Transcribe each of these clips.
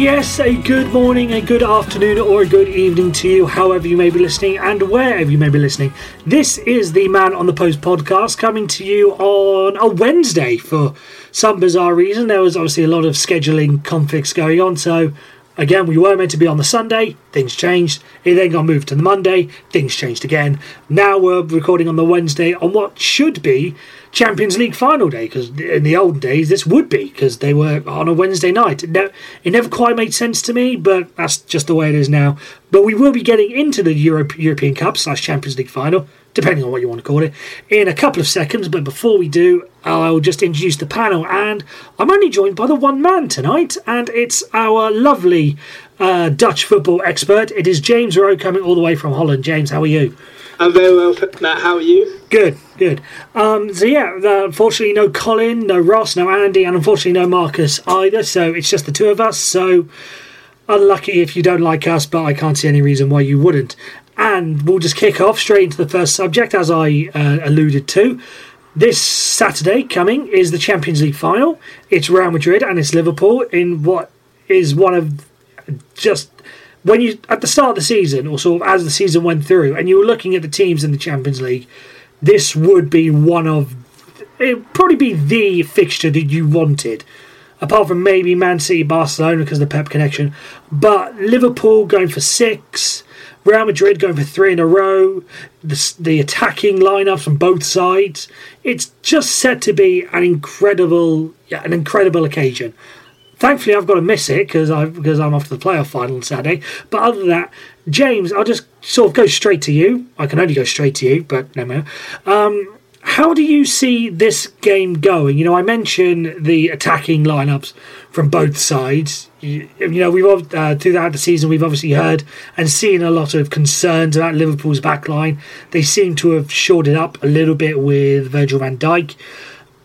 Yes, a good morning, a good afternoon, or a good evening to you, however you may be listening and wherever you may be listening. This is the Man on the Post podcast coming to you on a Wednesday for some bizarre reason. There was obviously a lot of scheduling conflicts going on, so again, we were meant to be on the Sunday, things changed. It then got moved to the Monday, things changed again. Now we're recording on the Wednesday on what should be Champions League final day because in the old days this would be because they were on a Wednesday night. It, it never quite made sense to me, but that's just the way it is now. But we will be getting into the Europe- European Cup slash Champions League final, depending on what you want to call it, in a couple of seconds. But before we do, I'll just introduce the panel, and I'm only joined by the one man tonight, and it's our lovely uh, Dutch football expert. It is James Rowe coming all the way from Holland. James, how are you? I'm very well, Matt. How are you? Good, good. Um, so yeah, unfortunately, no Colin, no Ross, no Andy, and unfortunately, no Marcus either. So it's just the two of us. So unlucky if you don't like us, but I can't see any reason why you wouldn't. And we'll just kick off straight into the first subject, as I uh, alluded to. This Saturday coming is the Champions League final. It's Real Madrid and it's Liverpool in what is one of just when you at the start of the season or sort of as the season went through and you were looking at the teams in the Champions League, this would be one of it probably be the fixture that you wanted. Apart from maybe Man City, Barcelona because of the Pep connection. But Liverpool going for six, Real Madrid going for three in a row, the, the attacking lineups from both sides. It's just set to be an incredible, yeah, an incredible occasion. Thankfully, I've got to miss it because I because I'm off to the playoff final on Saturday. But other than that, James, I'll just sort of go straight to you. I can only go straight to you, but no matter. Um, how do you see this game going? You know, I mentioned the attacking lineups from both sides. You, you know, we've uh, throughout the season we've obviously heard and seen a lot of concerns about Liverpool's backline. They seem to have shored it up a little bit with Virgil van Dijk.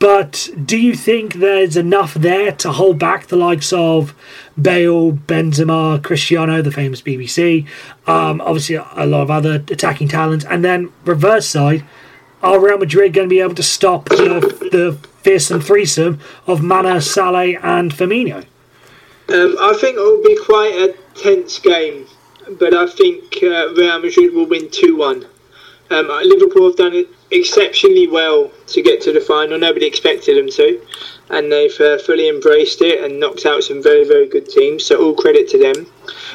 But do you think there's enough there to hold back the likes of Bale, Benzema, Cristiano, the famous BBC, um, obviously a lot of other attacking talents, and then reverse side, are Real Madrid going to be able to stop the, the fearsome threesome of Mané, Salah, and Firmino? Um, I think it will be quite a tense game, but I think uh, Real Madrid will win 2 1. Um, Liverpool have done it exceptionally well to get to the final. Nobody expected them to, and they've uh, fully embraced it and knocked out some very, very good teams. So all credit to them.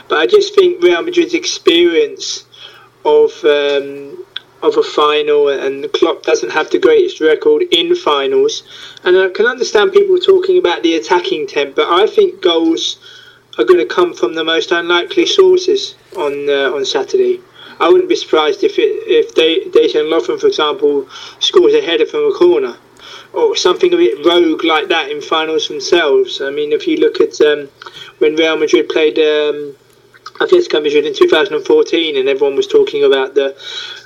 But I just think Real Madrid's experience of um, of a final, and the Klopp doesn't have the greatest record in finals. And I can understand people talking about the attacking temp, but I think goals are going to come from the most unlikely sources on uh, on Saturday. I wouldn't be surprised if it, if they Dejan Lovren, for example, scores a header from a corner or something a bit rogue like that in finals themselves. I mean, if you look at um, when Real Madrid played um, Atletico Madrid in 2014, and everyone was talking about the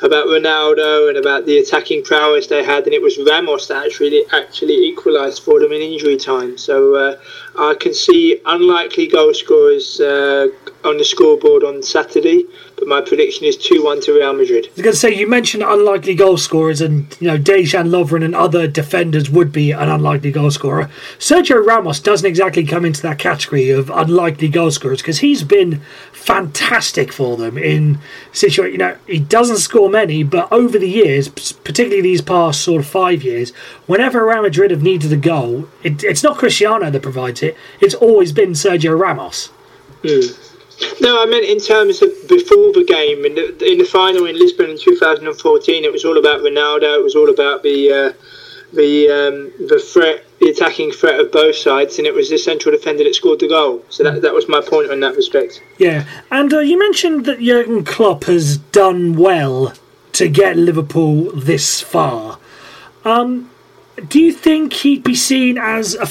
about Ronaldo and about the attacking prowess they had, and it was Ramos that actually actually equalised for them in injury time. So uh, I can see unlikely goal scorers uh, on the scoreboard on Saturday, but my prediction is 2 1 to Real Madrid. I was going to say, you mentioned unlikely goal scorers, and you know, Dejan Lovren and other defenders would be an unlikely goal scorer. Sergio Ramos doesn't exactly come into that category of unlikely goal scorers because he's been fantastic for them in situation. You know, he doesn't score many, but over the years, particularly these past sort of five years, whenever Real Madrid have needed a goal, it, it's not Cristiano that provides it. It's always been Sergio Ramos. Mm. No, I meant in terms of before the game in the, in the final in Lisbon in 2014. It was all about Ronaldo. It was all about the uh, the um, the threat, the attacking threat of both sides, and it was the central defender that scored the goal. So that that was my point in that respect. Yeah, and uh, you mentioned that Jurgen Klopp has done well to get Liverpool this far. Um, do you think he'd be seen as a?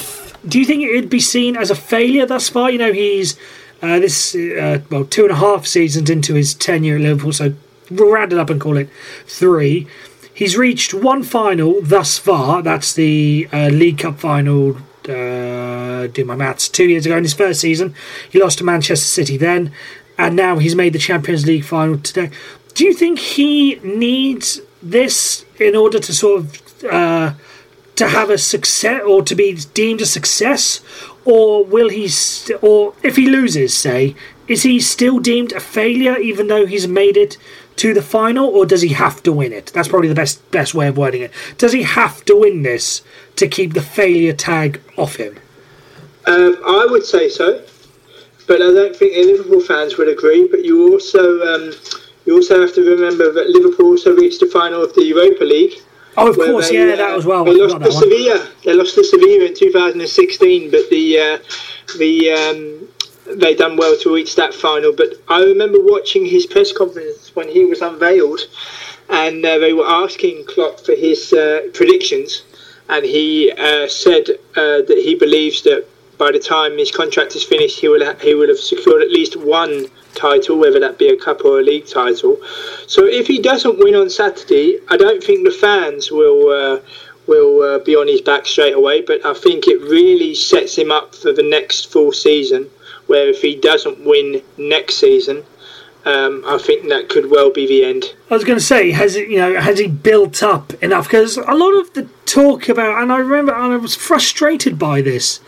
Do you think it'd be seen as a failure thus far? You know, he's uh, this uh, well two and a half seasons into his tenure at Liverpool, so we'll round it up and call it three. He's reached one final thus far. That's the uh, League Cup final. Uh, do my maths. Two years ago in his first season, he lost to Manchester City then, and now he's made the Champions League final today. Do you think he needs this in order to sort of uh, to have a success or to be deemed a success, or will he? St- or if he loses, say, is he still deemed a failure even though he's made it to the final, or does he have to win it? That's probably the best best way of wording it. Does he have to win this to keep the failure tag off him? Um, I would say so, but I don't think the Liverpool fans would agree. But you also um, you also have to remember that Liverpool also reached the final of the Europa League. Oh, of course, they, yeah, uh, that as well. They lost to Sevilla. They lost to Sevilla in 2016, but the uh, the um, they done well to reach that final. But I remember watching his press conference when he was unveiled, and uh, they were asking Klopp for his uh, predictions, and he uh, said uh, that he believes that by the time his contract is finished, he will ha- he will have secured at least one title, whether that be a cup or a league title. So if he doesn't win on Saturday, I don't think the fans will. Uh, will uh, be on his back straight away, but I think it really sets him up for the next full season where if he doesn't win next season, um, I think that could well be the end. I was going to say, has it, you know, has he built up enough? Because a lot of the talk about, and I remember, and I was frustrated by this.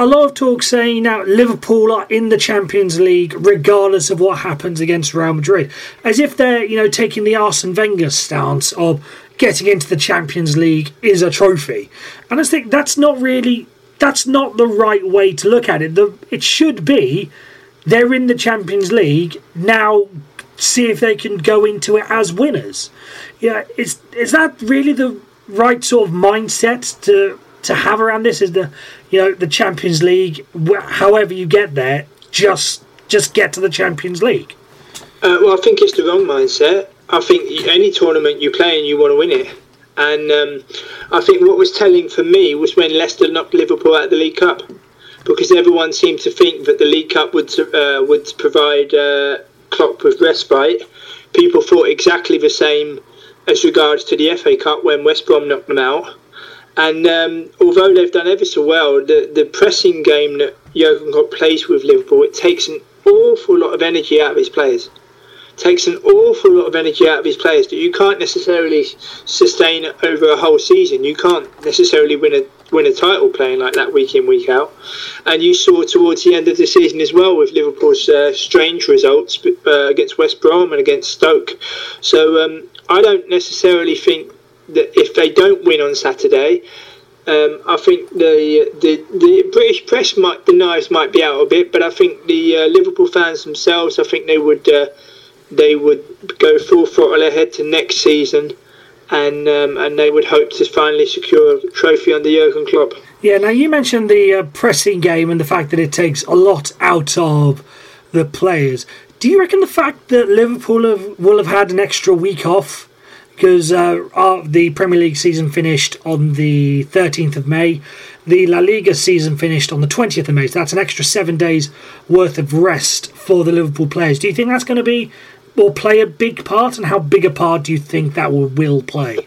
A lot of talk saying now Liverpool are in the Champions League regardless of what happens against Real Madrid, as if they're you know taking the Arsene Wenger stance of getting into the Champions League is a trophy, and I think that's not really that's not the right way to look at it. The, it should be they're in the Champions League now. See if they can go into it as winners. Yeah, is is that really the right sort of mindset to to have around this? Is the you know the Champions League? However you get there, just just get to the Champions League. Uh, well, I think it's the wrong mindset. I think any tournament you play and you want to win it. And um, I think what was telling for me was when Leicester knocked Liverpool out of the League Cup, because everyone seemed to think that the League Cup would uh, would provide uh, Klopp with respite. People thought exactly the same as regards to the FA Cup when West Brom knocked them out. And um, although they've done ever so well, the, the pressing game that Jurgen Klopp plays with Liverpool, it takes an awful lot of energy out of his players It takes an awful lot of energy out of his players that you can't necessarily sustain over a whole season. You can't necessarily win a win a title playing like that week in week out. And you saw towards the end of the season as well with Liverpool's uh, strange results uh, against West Brom and against Stoke. So um, I don't necessarily think that if they don't win on Saturday. Um, I think the, the the British press might the knives might be out a bit, but I think the uh, Liverpool fans themselves, I think they would uh, they would go full throttle ahead to next season, and um, and they would hope to finally secure a trophy under Jurgen Klopp. Yeah. Now you mentioned the uh, pressing game and the fact that it takes a lot out of the players. Do you reckon the fact that Liverpool have, will have had an extra week off because uh, the Premier League season finished on the 13th of May. The La Liga season finished on the 20th of May. So that's an extra seven days worth of rest for the Liverpool players. Do you think that's going to be will play a big part, and how big a part do you think that will, will play?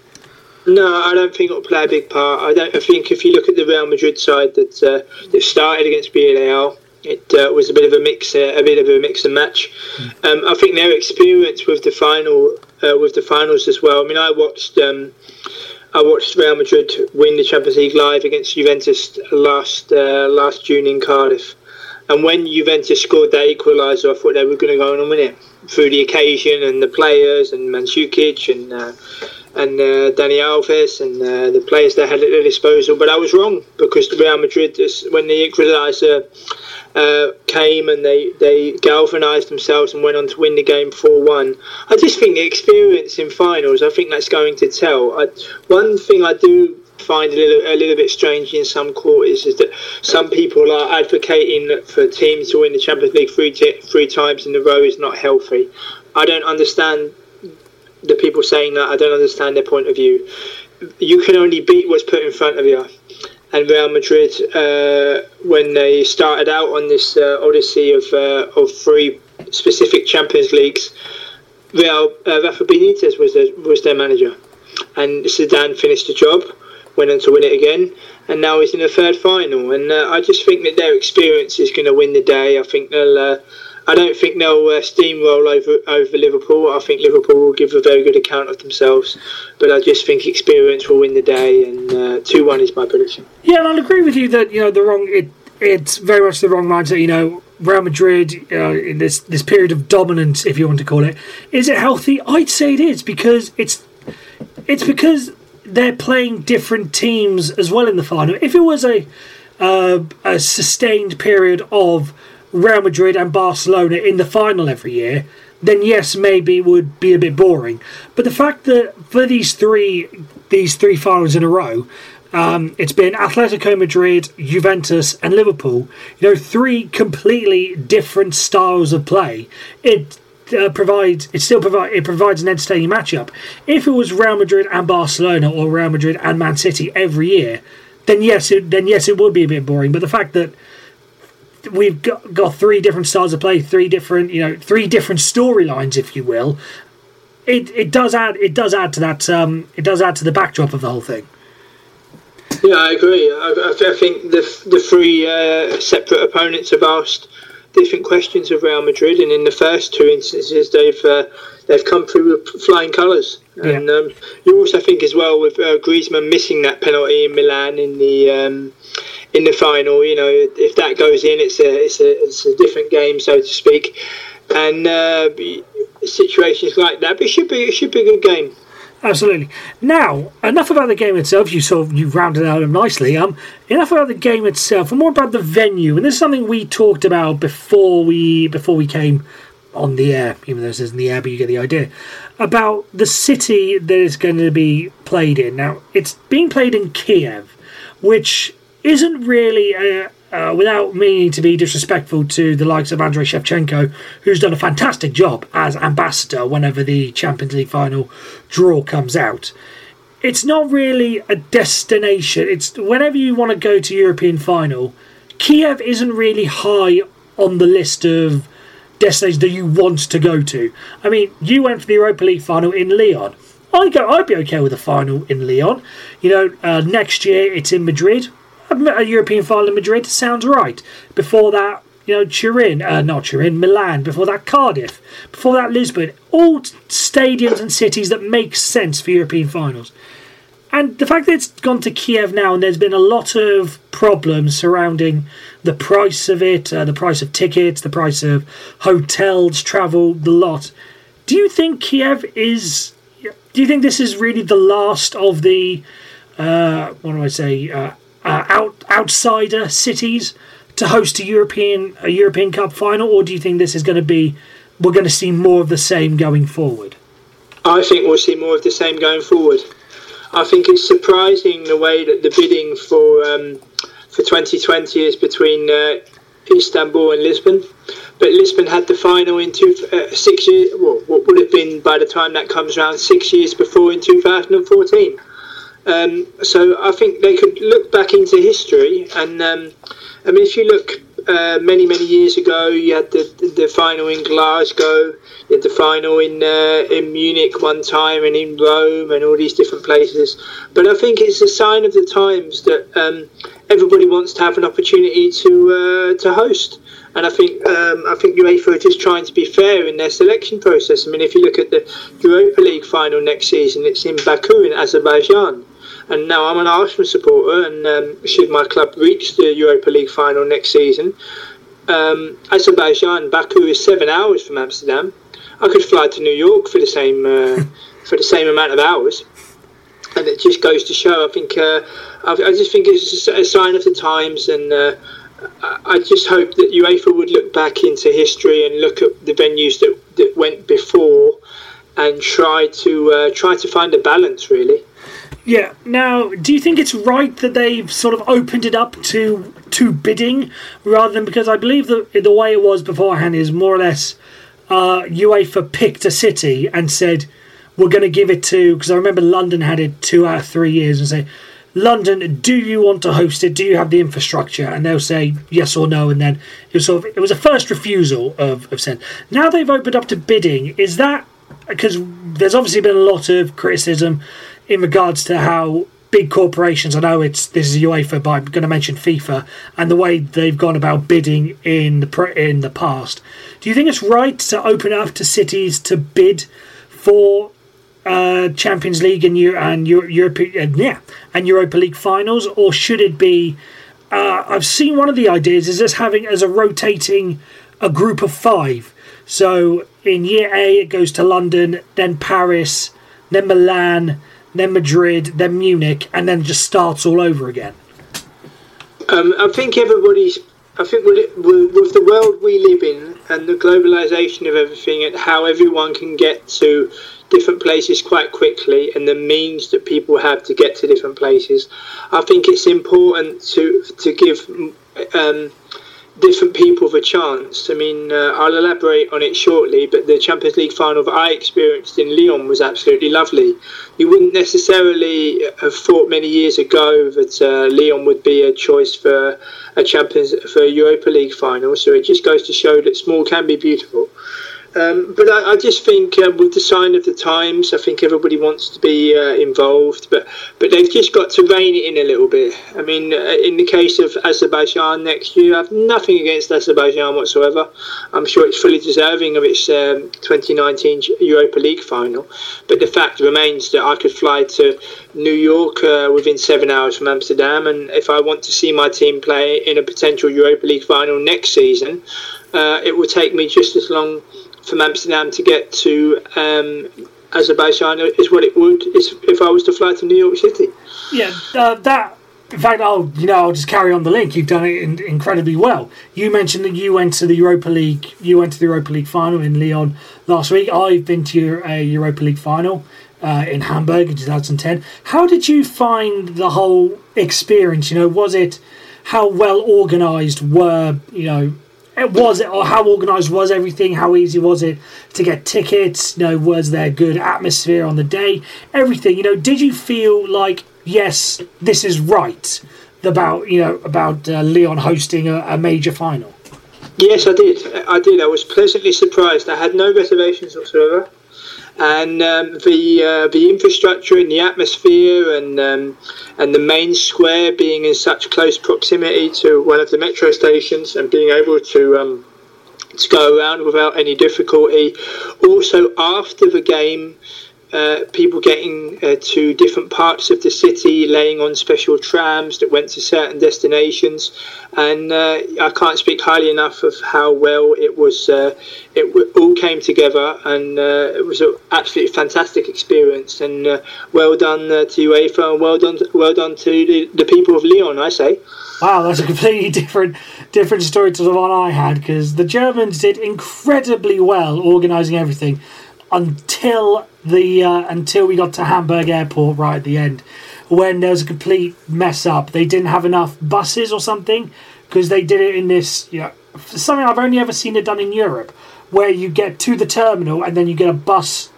No, I don't think it'll play a big part. I don't. I think if you look at the Real Madrid side that uh, that started against Villarreal, it uh, was a bit of a mix, uh, a bit of a mix and match. Mm. Um, I think their experience with the final, uh, with the finals as well. I mean, I watched. Um, I watched Real Madrid win the Champions League live against Juventus last uh, last June in Cardiff, and when Juventus scored their equaliser, I thought they were going to go on and win it through the occasion and the players and Mandzukic and uh, and uh, Dani Alves and uh, the players they had at their disposal. But I was wrong because Real Madrid, when the equaliser uh, came and they, they galvanised themselves and went on to win the game 4 1. I just think the experience in finals, I think that's going to tell. I, one thing I do find a little, a little bit strange in some quarters is that some people are advocating for teams to win the Champions League three, t- three times in a row is not healthy. I don't understand the people saying that. I don't understand their point of view. You can only beat what's put in front of you and Real Madrid uh, when they started out on this uh, odyssey of uh, of three specific Champions Leagues. Real uh, Rafa Benitez was their, was their manager, and Zidane finished the job, went on to win it again, and now he's in the third final. And uh, I just think that their experience is going to win the day. I think they'll I don't think they'll uh, steamroll over over Liverpool. I think Liverpool will give a very good account of themselves, but I just think experience will win the day, and uh, two uh, one is my prediction. Yeah, and I'll agree with you that you know the wrong. It, it's very much the wrong mindset. You know, Real Madrid uh, in this this period of dominance, if you want to call it, is it healthy? I'd say it is because it's it's because they're playing different teams as well in the final. If it was a uh, a sustained period of Real Madrid and Barcelona in the final every year, then yes, maybe it would be a bit boring. But the fact that for these three these three finals in a row, um, it's been Atletico Madrid, Juventus, and Liverpool. You know, three completely different styles of play. It uh, provides it still provide it provides an entertaining matchup. If it was Real Madrid and Barcelona or Real Madrid and Man City every year, then yes, it, then yes, it would be a bit boring. But the fact that we've got, got three different styles of play, three different, you know, three different storylines, if you will. It it does add it does add to that um, it does add to the backdrop of the whole thing. Yeah, I agree. I, I think the the three uh, separate opponents have asked different questions of Real Madrid, and in the first two instances, they've uh, they've come through with flying colours. Yeah. And um, you also think as well with uh, Griezmann missing that penalty in Milan in the um, in the final. You know, if that goes in, it's a it's a it's a different game, so to speak. And uh, situations like that, but it should be it should be a good game. Absolutely. Now, enough about the game itself. You sort of you rounded out nicely. Um, enough about the game itself, and more about the venue. And this is something we talked about before we before we came on the air, even though this isn't the air, but you get the idea. About the city that is going to be played in. Now, it's being played in Kiev, which isn't really, uh, uh, without meaning to be disrespectful to the likes of Andrei Shevchenko, who's done a fantastic job as ambassador whenever the Champions League final draw comes out. It's not really a destination. It's whenever you want to go to European final, Kiev isn't really high on the list of destinations that you want to go to. I mean, you went for the Europa League final in Lyon. I go. I'd be okay with a final in Lyon. You know, uh, next year it's in Madrid a European final in Madrid sounds right. Before that, you know, Turin, uh, not Turin, Milan. Before that, Cardiff. Before that, Lisbon. All stadiums and cities that make sense for European finals. And the fact that it's gone to Kiev now, and there's been a lot of problems surrounding the price of it, uh, the price of tickets, the price of hotels, travel, the lot. Do you think Kiev is? Do you think this is really the last of the? Uh, what do I say? Uh, out outsider cities to host a European a European Cup final, or do you think this is going to be we're going to see more of the same going forward? I think we'll see more of the same going forward. I think it's surprising the way that the bidding for um, for 2020 is between uh, Istanbul and Lisbon. But Lisbon had the final in two, uh, six years. Well, what would have been by the time that comes around six years before in 2014. Um, so I think they could look back into history, and um, I mean, if you look uh, many many years ago, you had the the final in Glasgow, you had the final in uh, in Munich one time, and in Rome, and all these different places. But I think it's a sign of the times that um, everybody wants to have an opportunity to uh, to host. And I think um, I think UEFA are just trying to be fair in their selection process. I mean, if you look at the Europa League final next season, it's in Baku in Azerbaijan. And now I'm an Arsenal supporter, and um, should my club reach the Europa League final next season, um, Azerbaijan, Baku is seven hours from Amsterdam. I could fly to New York for the same uh, for the same amount of hours. and it just goes to show. I think uh, I, I, just think it's a sign of the times, and uh, I just hope that UEFA would look back into history and look at the venues that, that went before, and try to uh, try to find a balance. Really. Yeah. Now, do you think it's right that they've sort of opened it up to to bidding rather than because I believe that the way it was beforehand is more or less uh, UEFA picked a city and said we're going to give it to because I remember London had it two out of three years and say, London, do you want to host it? Do you have the infrastructure? And they'll say yes or no, and then it was sort of it was a first refusal of of. Now they've opened up to bidding. Is that because there's obviously been a lot of criticism in regards to how big corporations. I know it's this is UEFA, but I'm going to mention FIFA and the way they've gone about bidding in the in the past. Do you think it's right to open up to cities to bid for uh, Champions League and Euro- and Europe, uh, yeah, and Europa League finals, or should it be? Uh, I've seen one of the ideas is just having as a rotating a group of five. So in year A, it goes to London, then Paris, then Milan, then Madrid, then Munich, and then just starts all over again. Um, I think everybody's. I think with, the world we live in and the globalization of everything and how everyone can get to different places quite quickly and the means that people have to get to different places. I think it's important to to give um, different people the chance. I mean, uh, I'll elaborate on it shortly, but the Champions League final that I experienced in Lyon was absolutely lovely. You wouldn't necessarily have thought many years ago that uh, Lyon would be a choice for a Champions for a Europa League final. So it just goes to show that small can be beautiful. Um, but I, I, just think uh, with the sign of the times, I think everybody wants to be uh, involved, but but they've just got to rein it in a little bit. I mean, uh, in the case of Azerbaijan next year, I have nothing against Azerbaijan whatsoever. I'm sure it's fully deserving of its um, 2019 Europa League final. But the fact remains that I could fly to New York uh, within seven hours from Amsterdam, and if I want to see my team play in a potential Europa League final next season, uh, it will take me just as long from Amsterdam to get to um, Azerbaijan is what it would is if I was to fly to New York City. Yeah, uh, that. In fact, I'll you know I'll just carry on the link. You've done it in, incredibly well. You mentioned that you went to the Europa League. You went to the Europa League final in Lyon last week. I've been to a Europa League final uh, in Hamburg in 2010. How did you find the whole experience? You know, was it how well organised were you know was it or how organized was everything how easy was it to get tickets you know was there good atmosphere on the day everything you know did you feel like yes this is right about you know about uh, Lyon hosting a, a major final? Yes i did. I did. I was pleasantly surprised. I had no reservations whatsoever and um, the uh, the infrastructure and the atmosphere and um, and the main square being in such close proximity to one of the metro stations and being able to um, to go around without any difficulty. Also, after the game, uh, people getting uh, to different parts of the city, laying on special trams that went to certain destinations, and uh, I can't speak highly enough of how well it was. Uh, it w- all came together, and uh, it was an absolutely fantastic experience. And well done to UEFA, and well done, to, well done to the, the people of Lyon. I say. Wow, that's a completely different different story to the one I had because the Germans did incredibly well organising everything until the uh, until we got to Hamburg Airport right at the end, when there was a complete mess up. They didn't have enough buses or something because they did it in this you know something I've only ever seen it done in Europe, where you get to the terminal and then you get a bus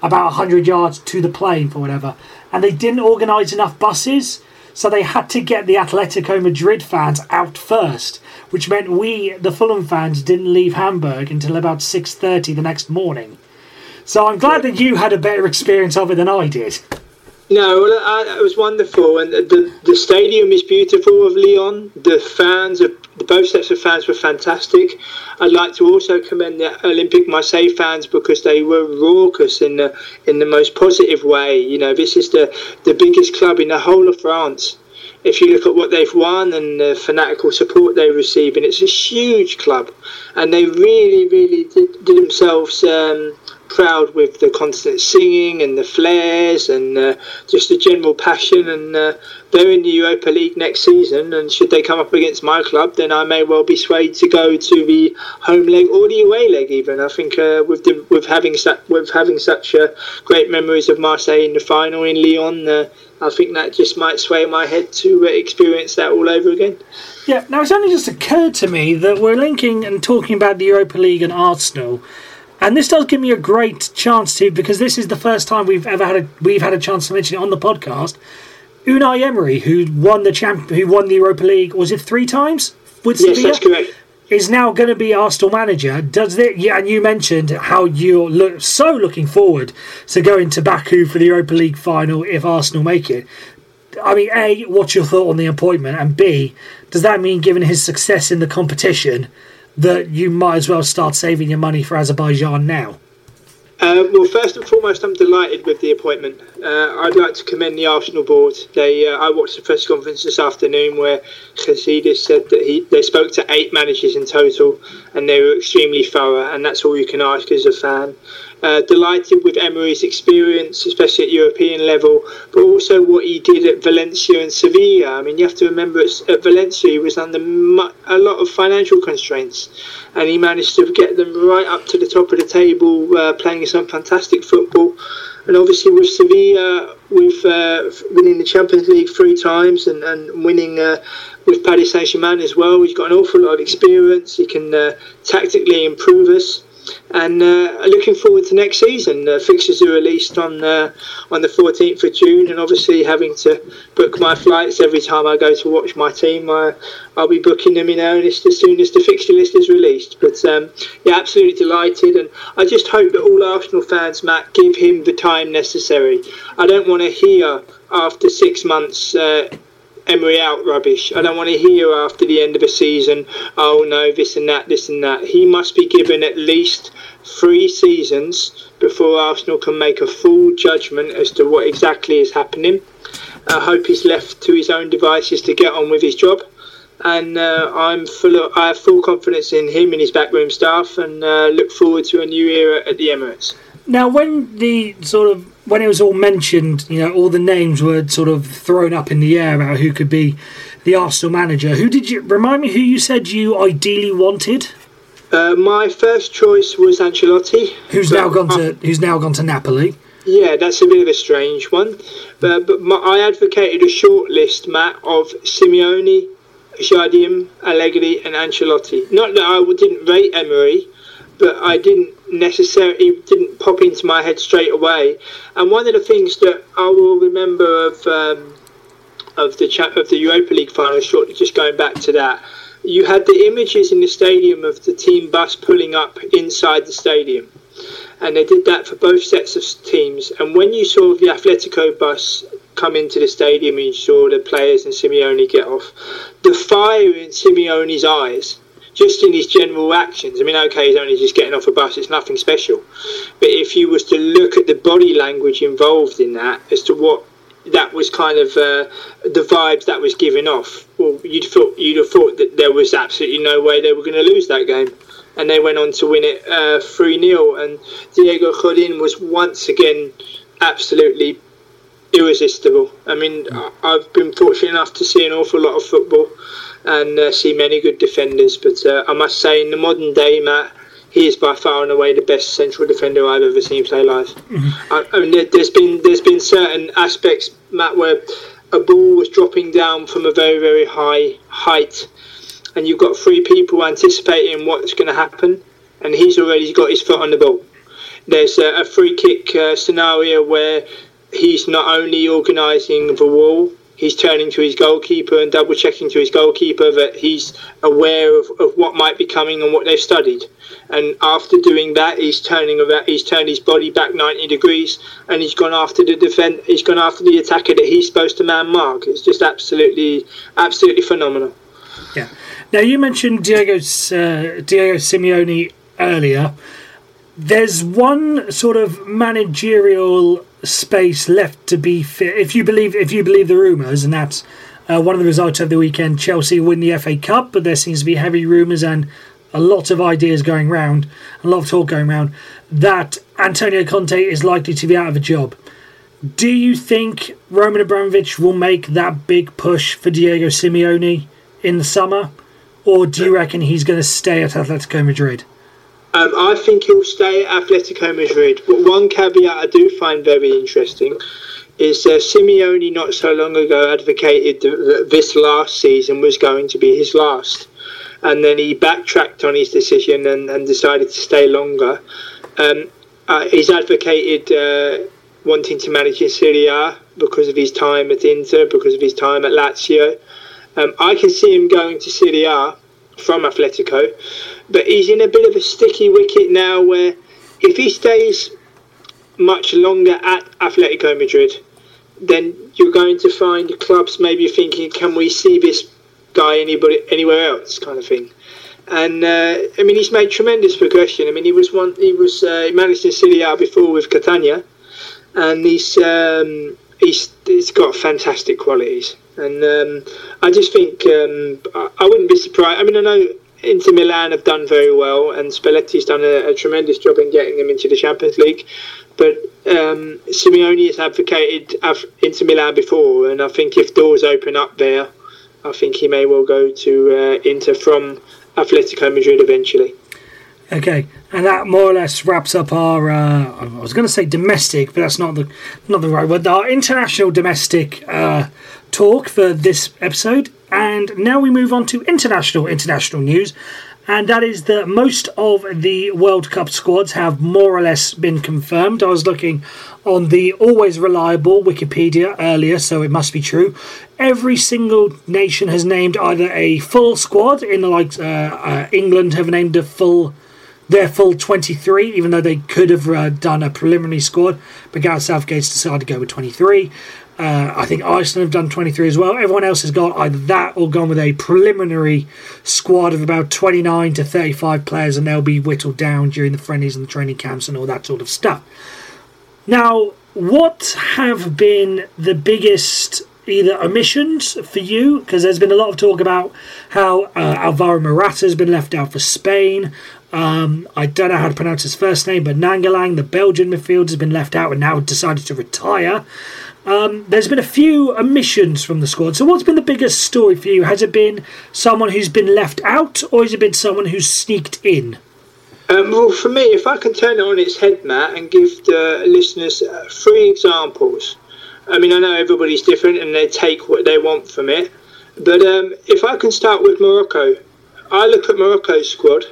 about hundred yards to the plane for whatever, and they didn't organise enough buses. So they had to get the Atletico Madrid fans out first, which meant we, the Fulham fans, didn't leave Hamburg until about 6:30 the next morning. So I'm glad that you had a better experience of it than I did. No, well, it was wonderful, and the the stadium is beautiful of Lyon. The fans, both sets of fans were fantastic. I'd like to also commend the Olympic Marseille fans because they were raucous in the in the most positive way. You know, this is the the biggest club in the whole of France. If you look at what they've won and the fanatical support they receive, and it's a huge club, and they really, really did, did themselves. Um, crowd with the constant singing and the flares and uh, just the general passion. And uh, they're in the Europa League next season. And should they come up against my club, then I may well be swayed to go to the home leg or the away leg. Even I think uh, with the, with having su- with having such uh, great memories of Marseille in the final in Lyon. Uh, I think that just might sway my head to uh, experience that all over again. Yeah, now it's only just occurred to me that we're linking and talking about the Europa League and Arsenal. And this does give me a great chance to, because this is the first time we've ever had a we've had a chance to mention it on the podcast. Unai Emery, who won the champ, who won the Europa League, was it three times with yes, Sevilla? That's correct. Is now going to be Arsenal manager. Does it? Yeah, and you mentioned how you're look, so looking forward to going to Baku for the Europa League final if Arsenal make it. I mean, a, what's your thought on the appointment, and b, does that mean, given his success in the competition, that you might as well start saving your money for Azerbaijan now? Uh, well, first and foremost, I'm delighted with the appointment. Uh, I'd like to commend the Arsenal board. They, uh, I watched the press conference this afternoon where Gazidis said that he, they spoke to eight managers in total, and they were extremely thorough, and that's all you can ask as a fan. Uh, delighted with Emery's experience, especially at European level, but also what he did at Valencia and Sevilla. I mean, you have to remember at Valencia he was under a lot of financial constraints, and he managed to get them right up to the top of the table, uh, playing some fantastic football. And obviously with Sevilla, with uh, winning the Champions League three times and, and winning uh, with Paris Saint Germain as well, he's got an awful lot of experience. He can uh, tactically improve us and uh, looking forward to next season. Uh, fixtures are released on uh, on the 14th of June, and obviously having to book my flights every time I go to watch my team, I, will be booking them in earnest as soon as the fixture list is released. But um, yeah, absolutely delighted, and I just hope that all Arsenal fans, Matt, give him the time necessary. I don't want to hear after six months. Uh, Emery out rubbish. I don't want to hear after the end of a season, oh no, this and that, this and that. He must be given at least three seasons before Arsenal can make a full judgment as to what exactly is happening. I hope he's left to his own devices to get on with his job. And uh, I'm full of, I have full confidence in him and his backroom staff, and uh, look forward to a new era at the Emirates. Now, when the sort of when it was all mentioned, you know, all the names were sort of thrown up in the air about who could be the Arsenal manager. Who did you remind me? Who you said you ideally wanted? Uh, my first choice was Ancelotti, who's now gone to who's now gone to Napoli. Yeah, that's a bit of a strange one, but, but my, I advocated a short list, Matt, of Simeone, Jardim, Allegri, and Ancelotti. Not that I didn't rate Emery, but I didn't necessarily didn't pop into my head straight away. And one of the things that I will remember of um, of the cha- of the Europa League final, shortly just going back to that, you had the images in the stadium of the team bus pulling up inside the stadium. And they did that for both sets of teams. And when you saw the Atletico bus come into the stadium and you saw the players and Simeone get off, the fire in Simeone's eyes just in his general actions. I mean, okay, he's only just getting off a bus; it's nothing special. But if you was to look at the body language involved in that, as to what that was kind of uh, the vibes that was giving off, well, you'd thought you'd have thought that there was absolutely no way they were going to lose that game. And they went on to win it uh, 3 uh, 0. And Diego Godin was once again absolutely irresistible. I mean, I've been fortunate enough to see an awful lot of football and uh, see many good defenders. But uh, I must say, in the modern day, Matt, he is by far and away the best central defender I've ever seen play live. Mm-hmm. I, I, mean, there's been there's been certain aspects, Matt, where a ball was dropping down from a very very high height, and you've got three people anticipating what's going to happen, and he's already got his foot on the ball. There's a, a free kick uh, scenario where he's not only organising the wall, he's turning to his goalkeeper and double checking to his goalkeeper that he's aware of, of what might be coming and what they've studied. And after doing that, he's turning about, he's turned his body back 90 degrees and he's gone after the defend, he's gone after the attacker that he's supposed to man mark. It's just absolutely, absolutely phenomenal. Yeah. Now you mentioned Diego's uh, Diego Simeone earlier. There's one sort of managerial space left to be fit. If you believe, if you believe the rumours, and that's uh, one of the results of the weekend. Chelsea win the FA Cup, but there seems to be heavy rumours and a lot of ideas going round, a lot of talk going round, that Antonio Conte is likely to be out of a job. Do you think Roman Abramovich will make that big push for Diego Simeone in the summer? Or do you reckon he's going to stay at Atletico Madrid? Um, I think he'll stay at Atletico Madrid. But one caveat I do find very interesting is uh, Simeone not so long ago advocated that this last season was going to be his last. And then he backtracked on his decision and, and decided to stay longer. Um, uh, he's advocated uh, wanting to manage in Serie A because of his time at Inter, because of his time at Lazio. Um, I can see him going to Serie A from Atletico, but he's in a bit of a sticky wicket now where if he stays much longer at Atletico Madrid, then you're going to find clubs maybe thinking, can we see this guy anybody anywhere else, kind of thing. And uh, I mean, he's made tremendous progression. I mean, he was one, he was uh, he managed in Serie A before with Catania, and he's um, he's he's got fantastic qualities. And um, I just think um, I, wouldn't be surprised. I mean, I know Inter Milan have done very well, and Spalletti's done a, a tremendous job in getting them into the Champions League. But um, Simeone has advocated Inter Milan before, and I think if doors open up there, I think he may well go to uh, Inter from Atletico Madrid eventually. Okay, and that more or less wraps up our. Uh, I was going to say domestic, but that's not the not the right word. Our international domestic uh, talk for this episode, and now we move on to international international news, and that is that most of the World Cup squads have more or less been confirmed. I was looking on the always reliable Wikipedia earlier, so it must be true. Every single nation has named either a full squad, in the likes uh, uh, England have named a full their full 23, even though they could have uh, done a preliminary squad. But Gareth Southgate's decided to go with 23. Uh, I think Iceland have done 23 as well. Everyone else has got either that or gone with a preliminary squad of about 29 to 35 players, and they'll be whittled down during the friendlies and the training camps and all that sort of stuff. Now, what have been the biggest either omissions for you? Because there's been a lot of talk about how uh, Alvaro Morata has been left out for Spain. Um, I don't know how to pronounce his first name, but Nainggolan, the Belgian midfielder, has been left out and now decided to retire. Um, there's been a few omissions from the squad. So, what's been the biggest story for you? Has it been someone who's been left out, or has it been someone who's sneaked in? Um, well, for me, if I can turn it on its head, Matt, and give the listeners uh, three examples. I mean, I know everybody's different and they take what they want from it. But um, if I can start with Morocco, I look at Morocco's squad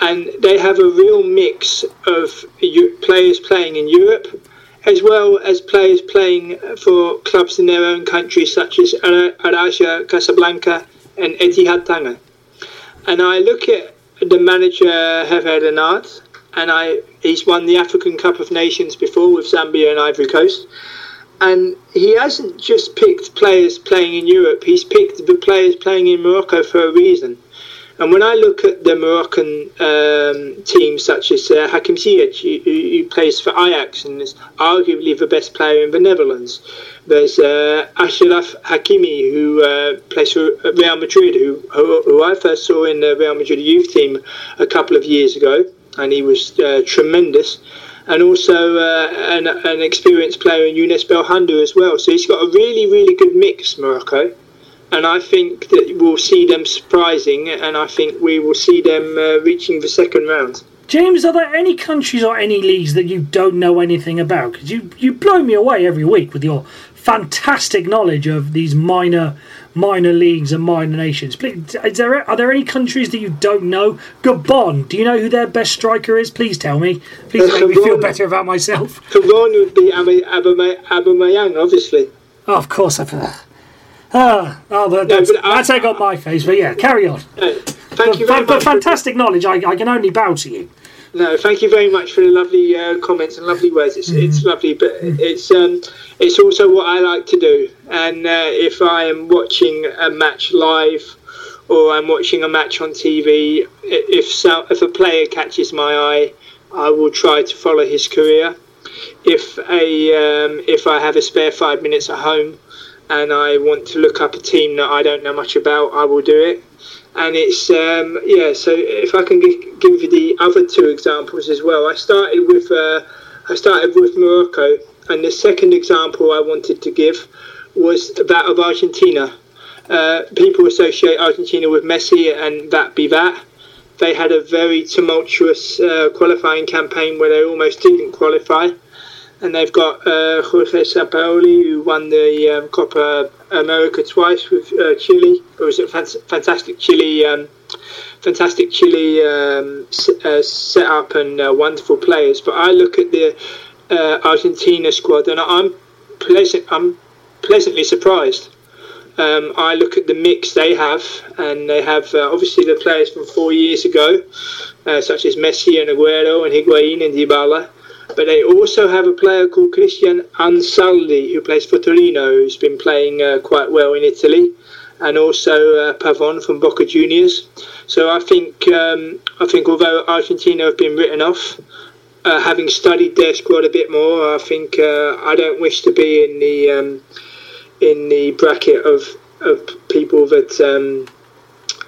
and they have a real mix of players playing in Europe as well as players playing for clubs in their own countries such as Al Casablanca and Ittihad Tanger. And I look at the manager Hervé Renard and I he's won the African Cup of Nations before with Zambia and Ivory Coast. And he hasn't just picked players playing in Europe, he's picked the players playing in Morocco for a reason. And when I look at the Moroccan um, teams, such as uh, Hakim Ziyech, who, who, plays for Ajax and is arguably the best player in the Netherlands, there's uh, Achraf Hakimi, who uh, plays for Real Madrid, who, who, who, I first saw in the Real Madrid youth team a couple of years ago, and he was uh, tremendous. And also uh, an, an, experienced player in Younes Belhanda as well. So he's got a really, really good mix, Morocco and I think that we'll see them surprising, and I think we will see them uh, reaching the second round. James, are there any countries or any leagues that you don't know anything about? Because you you blow me away every week with your fantastic knowledge of these minor minor leagues and minor nations. Please, is there, are there any countries that you don't know? Gabon, do you know who their best striker is? Please tell me. Please uh, make me feel better about myself. Gabon would be Aubameyang, obviously. Oh, of course, I've. Uh, Ah, oh, but no, but that's egg on my face. But yeah, carry on. No, thank but, you very but, much. But fantastic knowledge. I, I can only bow to you. No, thank you very much for the lovely uh, comments and lovely words. It's, mm. it's lovely, but it's um, it's also what I like to do. And uh, if I am watching a match live or I'm watching a match on TV, if so, if a player catches my eye, I will try to follow his career. If a um, if I have a spare five minutes at home, and I want to look up a team that I don't know much about, I will do it. And it's um, yeah. So if I can give, give you the other two examples as well, I started with uh, I started with Morocco, and the second example I wanted to give was that of Argentina. Uh, people associate Argentina with Messi, and that be that. They had a very tumultuous uh, qualifying campaign where they almost didn't qualify and they've got uh, Jorge Sampaoli, who won the um, Copa America twice with uh, Chile. It was a fantastic Chile, um, fantastic Chile um, uh, setup and uh, wonderful players. But I look at the uh, Argentina squad, and I'm pleasant. I'm pleasantly surprised. Um, I look at the mix they have, and they have uh, obviously the players from four years ago, such as Messi and Aguero and Higuain and Dybala but they also have a player called Cristian Ansaldi who plays for Torino, who's been playing uh, quite well in Italy, and also uh, Pavon from Boca Juniors. So I think um, I think although Argentina have been written off, uh, having studied their squad a bit more, I think uh, I don't wish to be in the um, in the bracket of of people that um,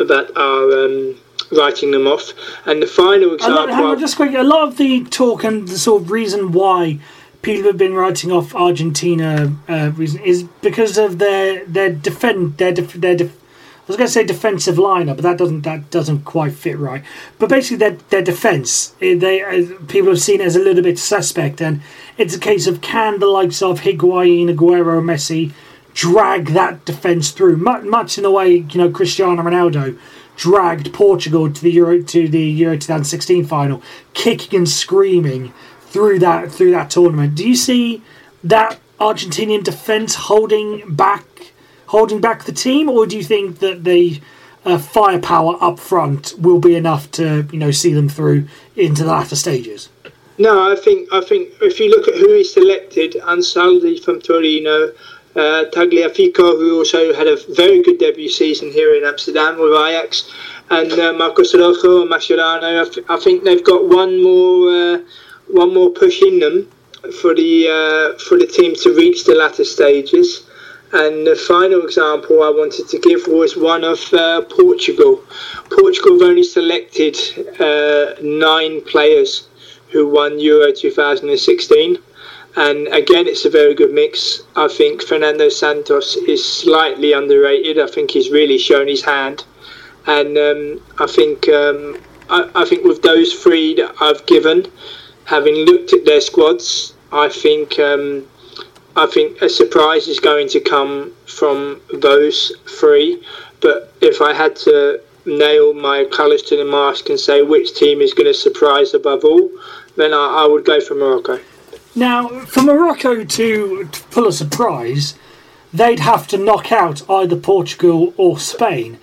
that are um, writing them off. And the final example. A lot, just quick, a lot of the talk and the sort of reason why people have been writing off Argentina uh, reason is because of their their defend their def, their def, I was going to say defensive lineup, but that doesn't that doesn't quite fit right. But basically, their their defense eh, they uh, people have seen as a little bit suspect, and it's a case of can the likes of Higuain, Aguero, Messi drag that defense through, much, much in the way you know Cristiano Ronaldo dragged Portugal to the Euro to the Euro 2016 final, kicking and screaming through that through that tournament. Do you see that Argentinian defence holding back holding back the team, or do you think that the uh, firepower up front will be enough to you know see them through into the latter stages? No, I think I think if you look at who he selected, Ansaldi from Torino, uh, Tagliafico, who also had a very good debut season here in Amsterdam with Ajax, and uh, Marcos Rojo and Mascherano. I, th- I think they've got one more uh, one more push in them for the uh, for the team to reach the latter stages. And the final example I wanted to give was one of uh, Portugal. Portugal have only selected uh, nine players who won Euro 2016 and again, it's a very good mix. I think Fernando Santos is slightly underrated. I think he's really shown his hand, and um, I think um, I, I, think with those three that I've given, having looked at their squads, I think um, I think a surprise is going to come from those three. But if I had to nail my colours to the mask and say which team is going to surprise above all, then I, I would go for Morocco. Now, for Morocco to, to pull a surprise, they'd have to knock out either Portugal or Spain.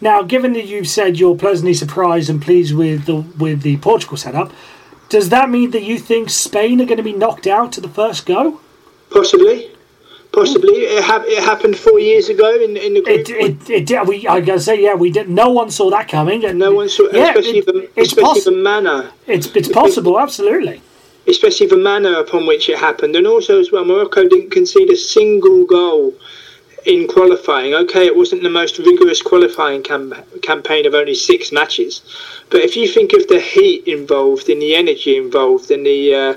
Now, given that you've said you're pleasantly surprised and pleased with the with the Portugal setup, does that mean that you think Spain are going to be knocked out to the first go? Possibly, possibly. It, ha- it happened four years ago in, in the group. It, it, it, we, I gotta say, yeah, we did. No one saw that coming, and no one saw, yeah, especially the, especially the manner. It's it's possible, absolutely especially the manner upon which it happened, and also as well, Morocco didn't concede a single goal in qualifying. Okay, it wasn't the most rigorous qualifying cam- campaign of only six matches, but if you think of the heat involved, in the energy involved, and the uh,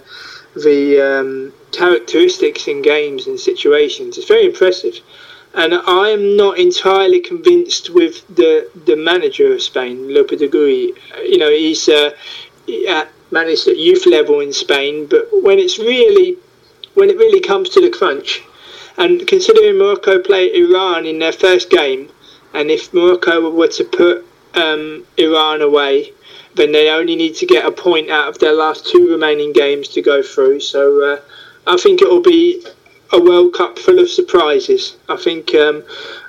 the um, characteristics in games and situations, it's very impressive. And I am not entirely convinced with the the manager of Spain, Lopetegui. You know, he's uh, at managed at youth level in Spain, but when it's really when it really comes to the crunch, and considering Morocco play Iran in their first game, and if Morocco were to put um, Iran away, then they only need to get a point out of their last two remaining games to go through. So uh, I think it will be a World Cup full of surprises. I think um,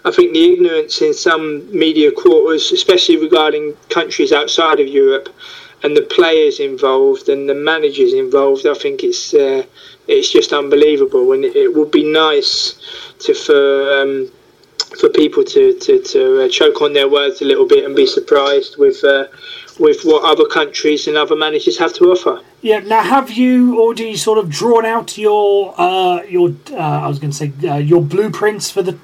I think the ignorance in some media quarters, especially regarding countries outside of Europe, and the players involved and the managers involved, I think it's uh, it's just unbelievable. And it, it, would be nice to for um, for people to to, to uh, choke on their words a little bit and be surprised with uh, with what other countries and other managers have to offer. Yeah. Now, have you already sort of drawn out your uh, your uh, I was going to say uh, your blueprints for the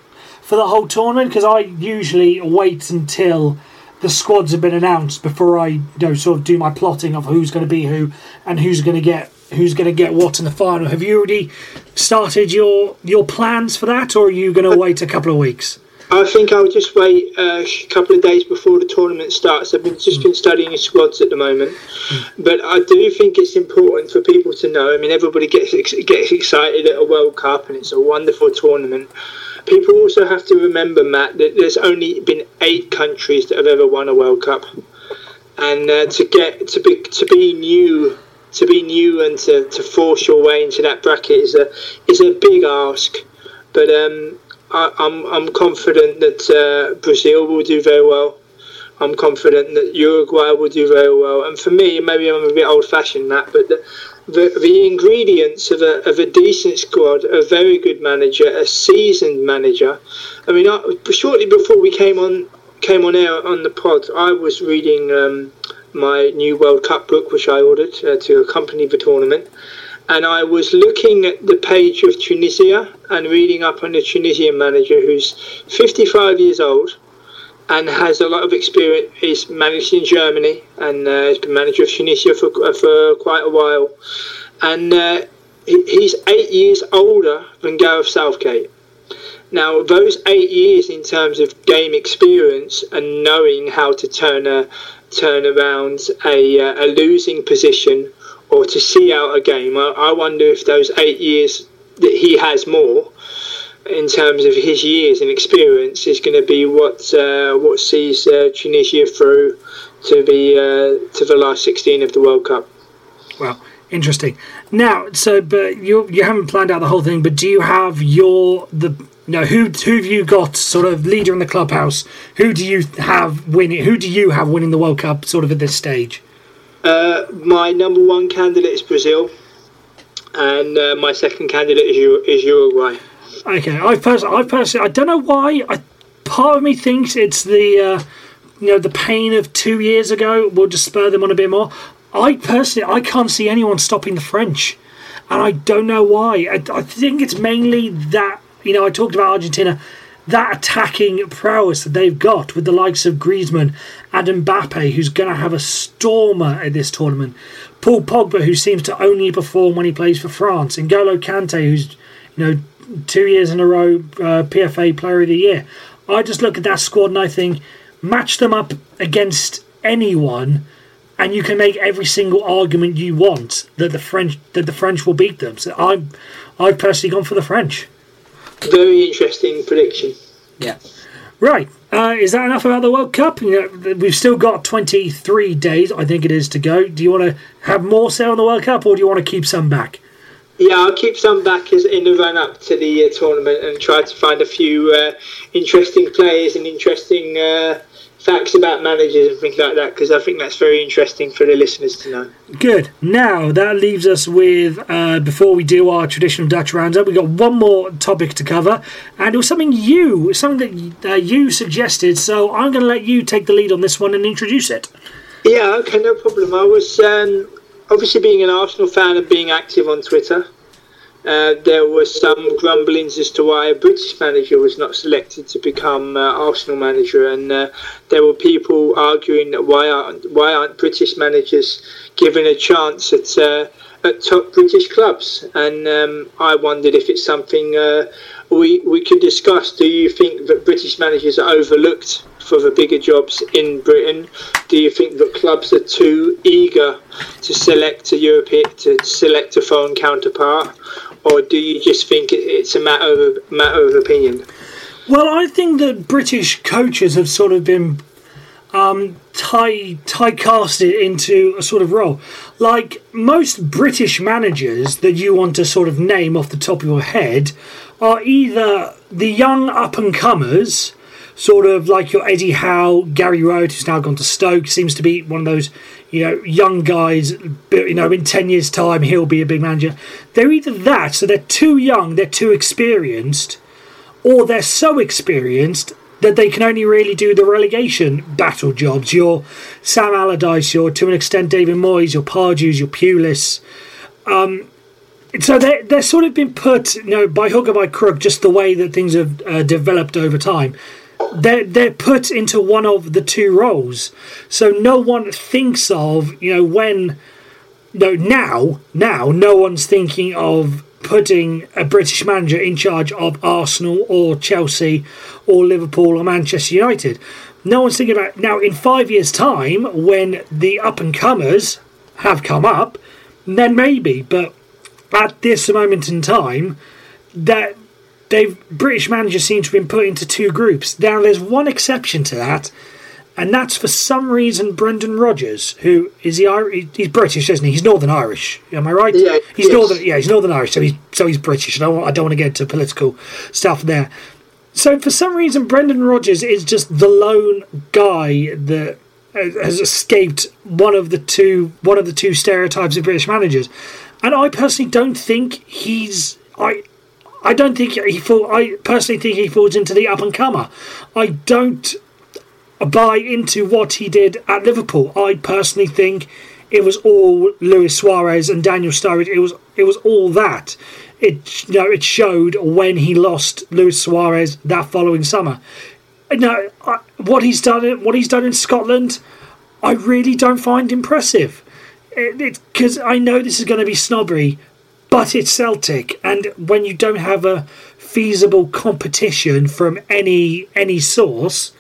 for the whole tournament? Because I usually wait until the squads have been announced before I you know sort of do my plotting of who's going to be who and who's going to get who's going to get what in the final. Have you already started your your plans for that, or are you going to wait a couple of weeks? I think I'll just wait a couple of days before the tournament starts. I've been just been studying squads at the moment, but I do think it's important for people to know. I mean, everybody gets gets excited at a World Cup, and it's a wonderful tournament. People also have to remember, Matt, that there's only been eight countries that have ever won a World Cup, and uh, to get to be to be new to be new and to, to force your way into that bracket is a is a big ask. But um, I, am I'm, I'm confident that uh, Brazil will do very well. I'm confident that Uruguay will do very well. And for me, maybe I'm a bit old fashioned that, but the, the, the ingredients of a, of a decent squad, a very good manager, a seasoned manager. I mean, I, shortly before we came on came on air on the pod, I was reading um, my new World Cup book, which I ordered uh, to accompany the tournament and I was looking at the page of Tunisia and reading up on the Tunisian manager who's 55 years old and has a lot of experience. He's managed in Germany and uh, has been manager of Tunisia for, uh, for quite a while. And uh, he's eight years older than Gareth Southgate. Now, those eight years in terms of game experience and knowing how to turn a turn around a, uh, a losing position or to see out a game. I, I wonder if those eight years that he has more in terms of his years and experience is going to be what uh, what sees uh, Tunisia through to the uh, to the last 16 of the World Cup. Well, interesting. Now, so but you you haven't planned out the whole thing, but do you have your the you who who have you got sort of leader in the clubhouse? Who do you have winning? Who do you have winning the World Cup sort of at this stage? Uh, my number one candidate is Brazil, and uh, my second candidate is, is Uruguay. Okay, I personally, I personally, I don't know why. I, part of me thinks it's the, uh, you know, the pain of two years ago will just spur them on a bit more. I personally, I can't see anyone stopping the French, and I don't know why. I, I think it's mainly that you know I talked about Argentina that attacking prowess that they've got with the likes of Griezmann and Mbappe, who's going to have a stormer at this tournament. Paul Pogba, who seems to only perform when he plays for France. And N'Golo Kante, who's, you know, two years in a row uh, PFA Player of the Year. I just look at that squad and I think, match them up against anyone and you can make every single argument you want that the French that the French will beat them. So I'm I've personally gone for the French. Very interesting prediction. Yeah. Right. Uh, is that enough about the World Cup? You know, we've still got 23 days, I think it is, to go. Do you want to have more say on the World Cup or do you want to keep some back? Yeah, I'll keep some back as in the run up to the uh, tournament and try to find a few uh, interesting players and interesting uh, facts about managers and things like that because I think that's very interesting for the listeners to know. Good. Now that leaves us with uh, before we do our traditional Dutch roundup, we've got one more topic to cover, and it was something you, something that uh, you suggested. So I'm going to let you take the lead on this one and introduce it. Yeah. Okay. No problem. I was um, obviously being an Arsenal fan and being active on Twitter. Uh, there were some grumblings as to why a British manager was not selected to become uh, Arsenal manager, and uh, there were people arguing that why aren't why aren't British managers given a chance at uh, at top British clubs? And um, I wondered if it's something uh, we we could discuss. Do you think that British managers are overlooked for the bigger jobs in Britain? Do you think that clubs are too eager to select a European to select a foreign counterpart? or do you just think it's a matter of matter of opinion? Well, I think that British coaches have sort of been um, tie tie casted into a sort of role. Like most British managers that you want to sort of name off the top of your head are either the young up and comers sort of like your Eddie Howe, Gary Rowett, who's now gone to Stoke, seems to be one of those, you know, young guys. You know, in ten years' time, he'll be a big manager. They're either that, so they're too young, they're too experienced, or they're so experienced that they can only really do the relegation battle jobs. Your Sam Allardyce, your to an extent David Moyes, your Pardew's, your Pulis. Um, so they they're sort of been put, you know, by hook or by crook, just the way that things have uh, developed over time. They're they're put into one of the two roles. So no one thinks of, you know, when no now now no one's thinking of putting a British manager in charge of Arsenal or Chelsea or Liverpool or Manchester United. No one's thinking about now in five years' time when the up and comers have come up, then maybe. But at this moment in time, that they've British managers seem to have been put into two groups. Now there's one exception to that, and that's for some reason Brendan Rodgers, who is he He's British, isn't he? He's Northern Irish. Am I right? Yeah, he's yes. Northern. Yeah, he's Northern Irish, so he's so he's British. And I, don't- I don't want to get into political stuff there. So for some reason, Brendan Rodgers is just the lone guy that uh, has escaped one of the two one of the two stereotypes of British managers, and I personally don't think he's I. I don't think he fall. I personally think he falls into the up and comer. I don't buy into what he did at Liverpool. I personally think it was all Luis Suarez and Daniel Sturridge. It was it was all that. It you know it showed when he lost Luis Suarez that following summer. No, I, what he's done what he's done in Scotland, I really don't find impressive. Because I know this is going to be snobbery, but it's Celtic, and when you don't have a feasible competition from any any source,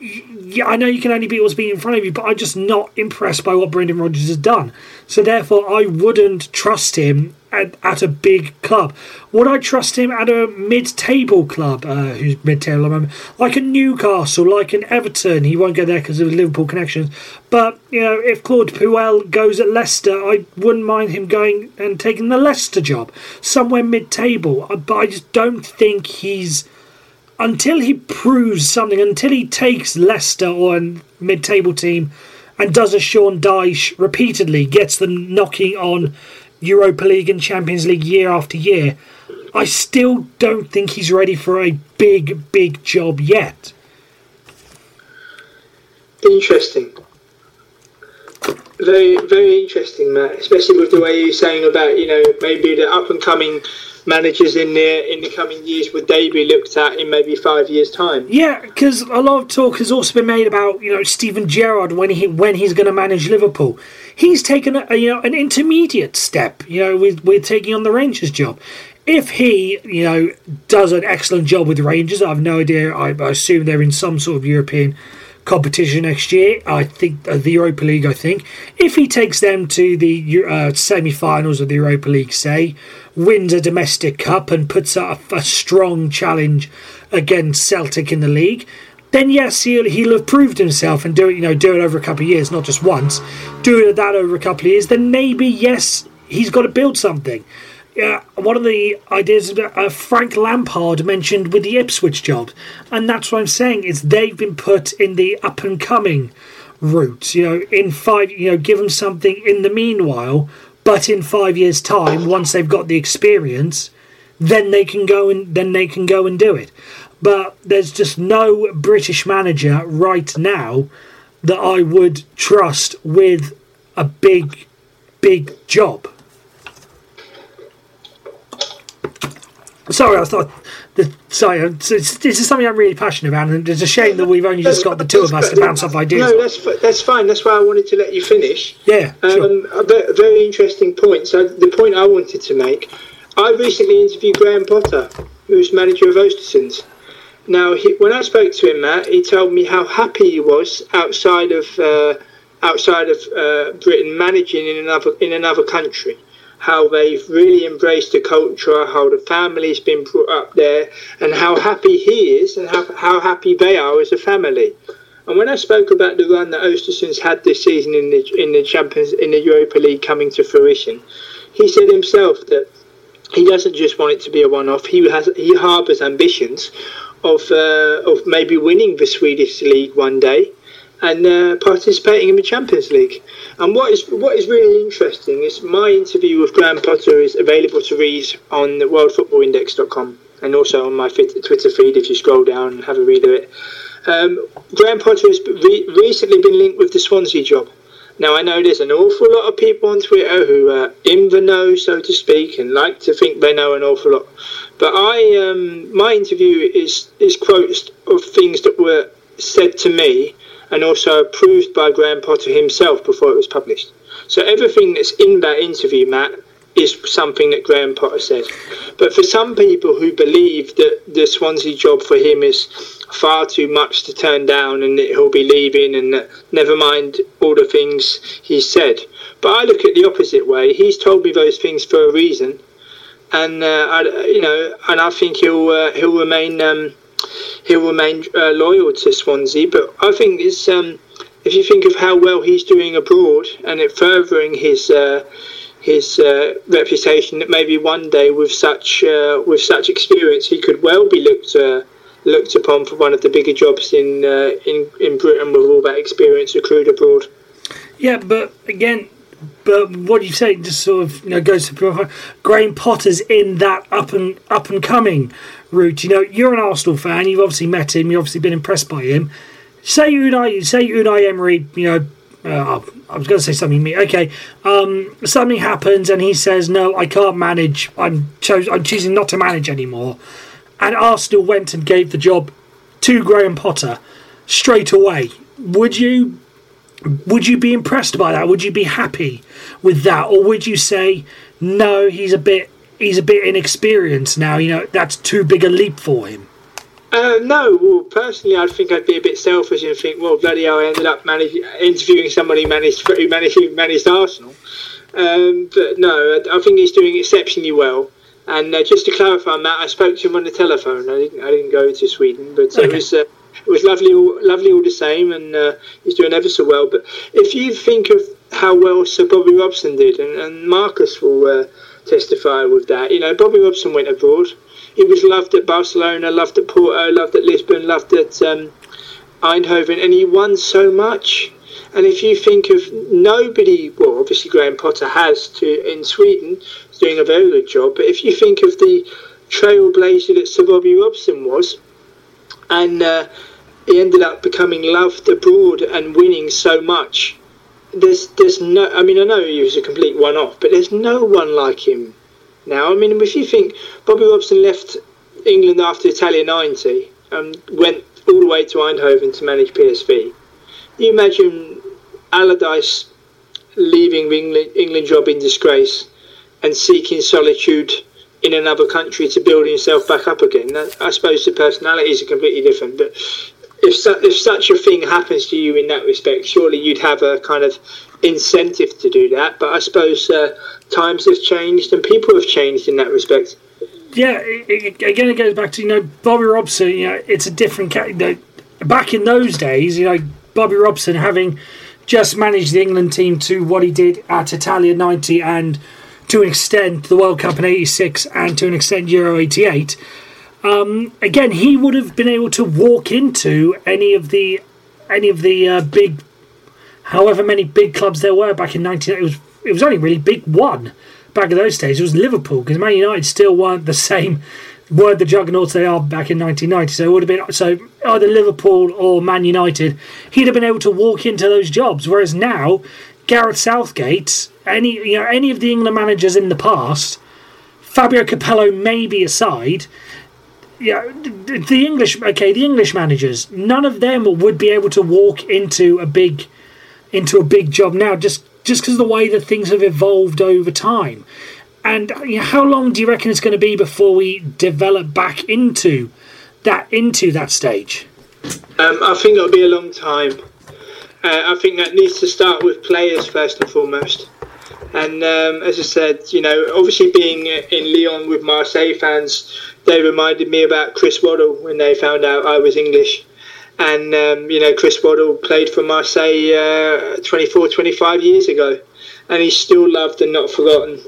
yeah, I know you can only beat what's being in front of you, but I'm just not impressed by what Brendan Rodgers has done. So therefore, I wouldn't trust him at, at a big club. Would I trust him at a mid-table club? Uh, who's mid-table? Like a Newcastle, like an Everton. He won't go there because of Liverpool connections. But you know, if Claude Puel goes at Leicester, I wouldn't mind him going and taking the Leicester job somewhere mid-table. Uh, But I just don't think he's until he proves something, until he takes Leicester or a mid-table team and does a Sean Dyche repeatedly, gets them knocking on Europa League and Champions League year after year, I still don't think he's ready for a big, big job yet. Interesting. Very, very interesting, Matt. Especially with the way you're saying about you know maybe the up and coming managers in the in the coming years would they be looked at in maybe five years' time? Yeah, because a lot of talk has also been made about you know Stephen Gerrard when he when he's going to manage Liverpool. He's taken a, you know an intermediate step. You know, with with taking on the Rangers job. If he you know does an excellent job with Rangers, I have no idea. I, I assume they're in some sort of European competition next year. I think uh, the Europa League. I think if he takes them to the uh, semi-finals of the Europa League, say, wins a domestic cup and puts up a, a strong challenge against Celtic in the league, then yes, he'll he'll have proved himself and do it. You know, do it over a couple of years, not just once. Do it that over a couple of years, then maybe yes, he's got to build something. Yeah, one of the ideas uh, Frank Lampard mentioned with the Ipswich job, and that's what I'm saying is they've been put in the up and coming route. You know, in five, you know, give them something in the meanwhile, but in five years' time, once they've got the experience, then they can go and then they can go and do it. But there's just no British manager right now that I would trust with a big, big job. Sorry, I thought. The, sorry, it's- it's- this is something I'm really passionate about, and it's a shame that we've only just got the two of us to bounce off ideas. No, that's that's fine. That's why I wanted to let you finish. Yeah, sure. Um, a very interesting point. So the point I wanted to make, I recently interviewed Graham Potter, who's manager of Östersunds. Now, he, when I spoke to him, Matt, he told me how happy he was outside of uh, outside of uh, Britain, managing in another in another country. How they've really embraced the culture, how the family's been brought up there, and how happy he is, and how, how happy they are as a family. And when I spoke about the run that Östersunds had this season in the in the Champions in the Europa League coming to fruition, he said himself that he doesn't just want it to be a one-off. He has he harbours ambitions of uh, of maybe winning the Swedish league one day and uh, participating in the Champions League. And what is what is really interesting is my interview with Graham Potter is available to read on the worldfootballindex.com. and also on my Twitter feed if you scroll down and have a read of it. Um, Graham Potter has re- recently been linked with the Swansea job. Now, I know there's an awful lot of people on Twitter who are in the know, so to speak, and like to think they know an awful lot. But I, um, my interview is, is quotes of things that were said to me and also approved by Graham Potter himself before it was published. So everything that's in that interview, Matt, is something that Graham Potter said. But for some people who believe that the Swansea job for him is far too much to turn down and that he'll be leaving and that, never mind all the things he said. But I look at the opposite way. He's told me those things for a reason, and uh, I, you know, and I think he'll uh, he'll remain um, he'll remain uh, loyal to Swansea. But I think it's um, if you think of how well he's doing abroad and it furthering his uh, his uh, reputation, that maybe one day with such uh, with such experience he could well be looked looked upon for one of the bigger jobs in uh, in in Britain with all that experience accrued abroad. Yeah, but again, but what do you say just sort of you know goes to Graham Potter's in that up and up and coming route. You know, you're an Arsenal fan. You've obviously met him. You've obviously been impressed by him. Say Unai, say Unai Emery. You know, uh, I was going to say something. Me, okay. Um, something happens and he says, "No, I can't manage. I'm I'm choosing not to manage anymore." and Arsenal went and gave the job to Graham Potter straight away, would you would you be impressed by that? Would you be happy with that, or would you say no? He's a bit he's a bit inexperienced now. You know that's too big a leap for him. Uh, no, well, personally, I think I'd be a bit selfish and think, well, bloody hell, I ended up managing, interviewing somebody who managed who managed, who managed Arsenal. Um, but no, I think he's doing exceptionally well. And uh, just to clarify, Matt, I spoke to him on the telephone. I didn't, I didn't go to Sweden, but okay. it was uh, it was lovely, lovely all the same, and uh, he's doing ever so well. But if you think of how well Sir Bobby Robson did, and, and Marcus will uh, testify with that, you know, Bobby Robson went abroad. He was loved at Barcelona, loved at Porto, loved at Lisbon, loved at um, Eindhoven, and he won so much. And if you think of nobody, well, obviously Graham Potter has to in Sweden, doing a very good job. But if you think of the trailblazer that Sir Bobby Robson was, and uh, he ended up becoming loved abroad and winning so much. There's, there's no. I mean, I know he was a complete one-off, but there's no one like him now. I mean, if you think Bobby Robson left England after Italia '90 and went all the way to Eindhoven to manage PSV, you imagine Allardyce leaving England, England job in disgrace and seeking solitude in another country to build himself back up again. I suppose the personalities are completely different, but if su- if such a thing happens to you in that respect, surely you'd have a kind of incentive to do that. But I suppose uh, times have changed and people have changed in that respect. Yeah, it, it, again, it goes back to you know Bobby Robson. You know, it's a different. You know, back in those days, you know, Bobby Robson having just managed the England team to what he did at Italia '90 and to an extent the World Cup in '86 and to an extent Euro '88. Um, again, he would have been able to walk into any of the any of the uh, big, however many big clubs there were back in 19. It was it was only really big one back in those days. It was Liverpool because Man United still weren't the same weren't the juggernauts they are back in 1990. So it would have been so either Liverpool or Man United. He'd have been able to walk into those jobs. Whereas now, Gareth Southgate any you know any of the England managers in the past, Fabio Capello maybe aside, yeah, the English okay, the English managers, none of them would be able to walk into a big into a big job now just just because of the way that things have evolved over time. And you know, how long do you reckon it's going to be before we develop back into that into that stage? Um, I think it'll be a long time. Uh, I think that needs to start with players first and foremost. And um, as I said, you know, obviously being in Lyon with Marseille fans, they reminded me about Chris Waddle when they found out I was English. And, um, you know, Chris Waddle played for Marseille uh, 24, 25 years ago. And he's still loved and not forgotten.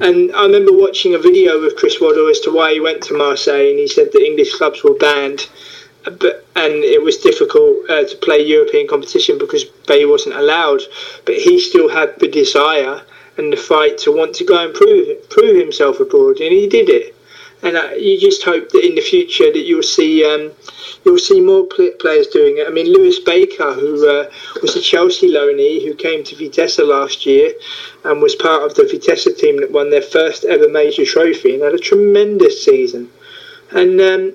And I remember watching a video with Chris Waddle as to why he went to Marseille, and he said that English clubs were banned, but and it was difficult uh, to play European competition because they wasn't allowed. But he still had the desire and the fight to want to go and prove prove himself abroad, and he did it. And uh, you just hope that in the future that you'll see um, you'll see more players doing it. I mean, Lewis Baker, who uh, was a Chelsea loanee who came to Vitesse last year and was part of the Vitesse team that won their first ever major trophy and had a tremendous season. And um,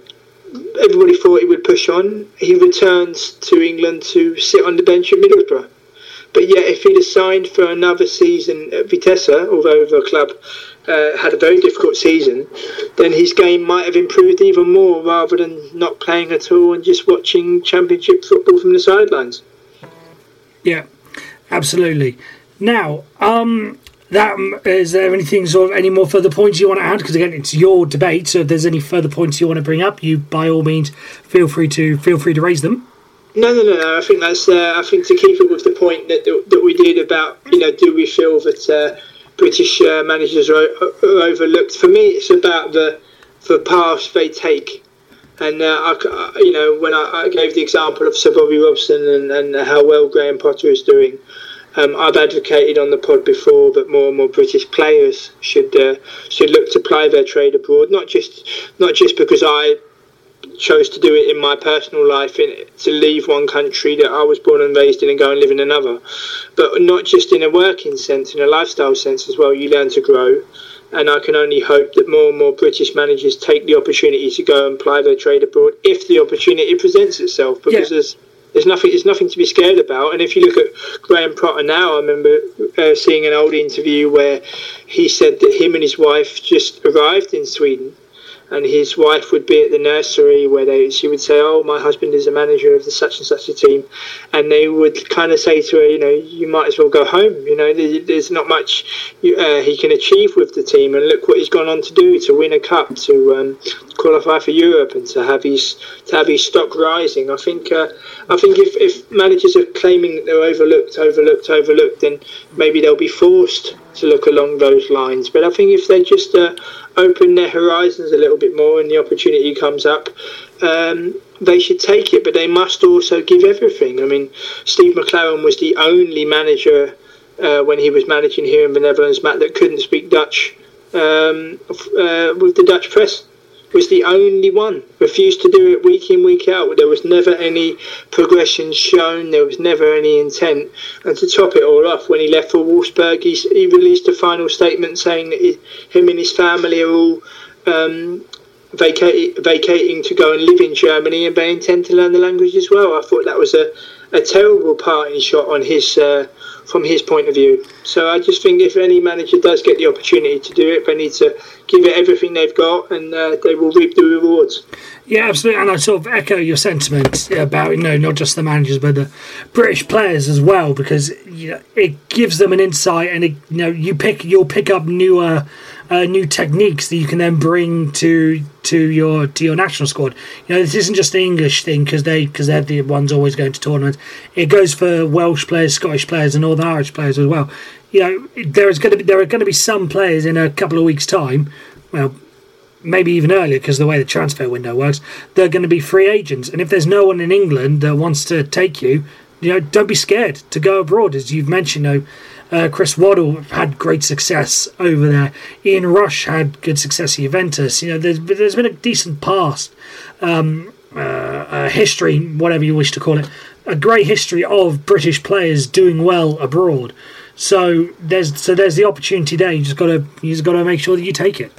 everybody thought he would push on. He returns to England to sit on the bench at Middlesbrough. But yet, if he'd have signed for another season at Vitesse, although the club uh, had a very difficult season, then his game might have improved even more rather than not playing at all and just watching Championship football from the sidelines. Yeah, absolutely. Now, um, that um, is there anything sort of any more further points you want to add? Because again, it's your debate. So if there's any further points you want to bring up, you by all means feel free to feel free to raise them. No, no, no, no. I think that's. Uh, I think to keep it with the point that that we did about you know, do we feel that uh, British uh, managers are, are, overlooked? For me, it's about the the path they take. And uh, I, you know, when I, I, gave the example of Sir Bobby Robson and, and how well Graham Potter is doing, um, I've advocated on the pod before that more and more British players should uh, should look to ply their trade abroad. Not just not just because I chose to do it in my personal life in, to leave one country that I was born and raised in and go and live in another, but not just in a working sense, in a lifestyle sense as well. You learn to grow, and I can only hope that more and more British managers take the opportunity to go and ply their trade abroad if the opportunity presents itself, because yeah. there's there's nothing. There's nothing to be scared about. And if you look at Graham Potter now, I remember uh, seeing an old interview where he said that him and his wife just arrived in Sweden and his wife would be at the nursery where they she would say, "Oh, my husband is a manager of the such and such a team," and they would kind of say to her, "You know, you might as well go home. You know, there's not much uh, he can achieve with the team, and look what he's gone on to do to win a cup, to um, qualify for Europe, and to have his to have his stock rising. I think uh, I think if, if managers are claiming that they're overlooked, overlooked, overlooked, then maybe they'll be forced to look along those lines. But I think if they just uh, open their horizons a little bit more and the opportunity comes up, um, they should take it. But they must also give everything. I mean, Steve McClaren was the only manager uh, when he was managing here in the Netherlands, Matt, that couldn't speak Dutch um, uh, with the Dutch press was the only one. Refused to do it week in, week out. There was never any progression shown. There was never any intent. And to top it all off, when he left for Wolfsburg, he, he released a final statement saying that he, him and his family are all um, vacating, vacating to go and live in Germany, and they intend to learn the language as well. I thought that was a, a terrible parting shot on his. Uh, from his point of view. So I just think if any manager does get the opportunity to do it, they need to give it everything they've got, and uh, they will reap the rewards. Yeah, absolutely, and I sort of echo your sentiments about you know not just the managers but the British players as well, because you know it gives them an insight, and it, you know you pick you'll pick up newer uh, Uh, new techniques that you can then bring to to your to your national squad. You know, this isn't just an English thing because they because they're the ones always going to tournaments. It goes for Welsh players, Scottish players, and Northern Irish players as well. You know, there is going to be there are going to be some players in a couple of weeks' time. Well, maybe even earlier because the way the transfer window works, they're going to be free agents. And if there's no one in England that wants to take you, you know, don't be scared to go abroad. As you've mentioned, you know, uh, Chris Waddle had great success over there. Ian Rush had good success at Juventus. You know, there's there's been a decent past um, uh, uh, history, whatever you wish to call it, a great history of British players doing well abroad. So there's so there's the opportunity there. You just got to you just got to make sure that you take it.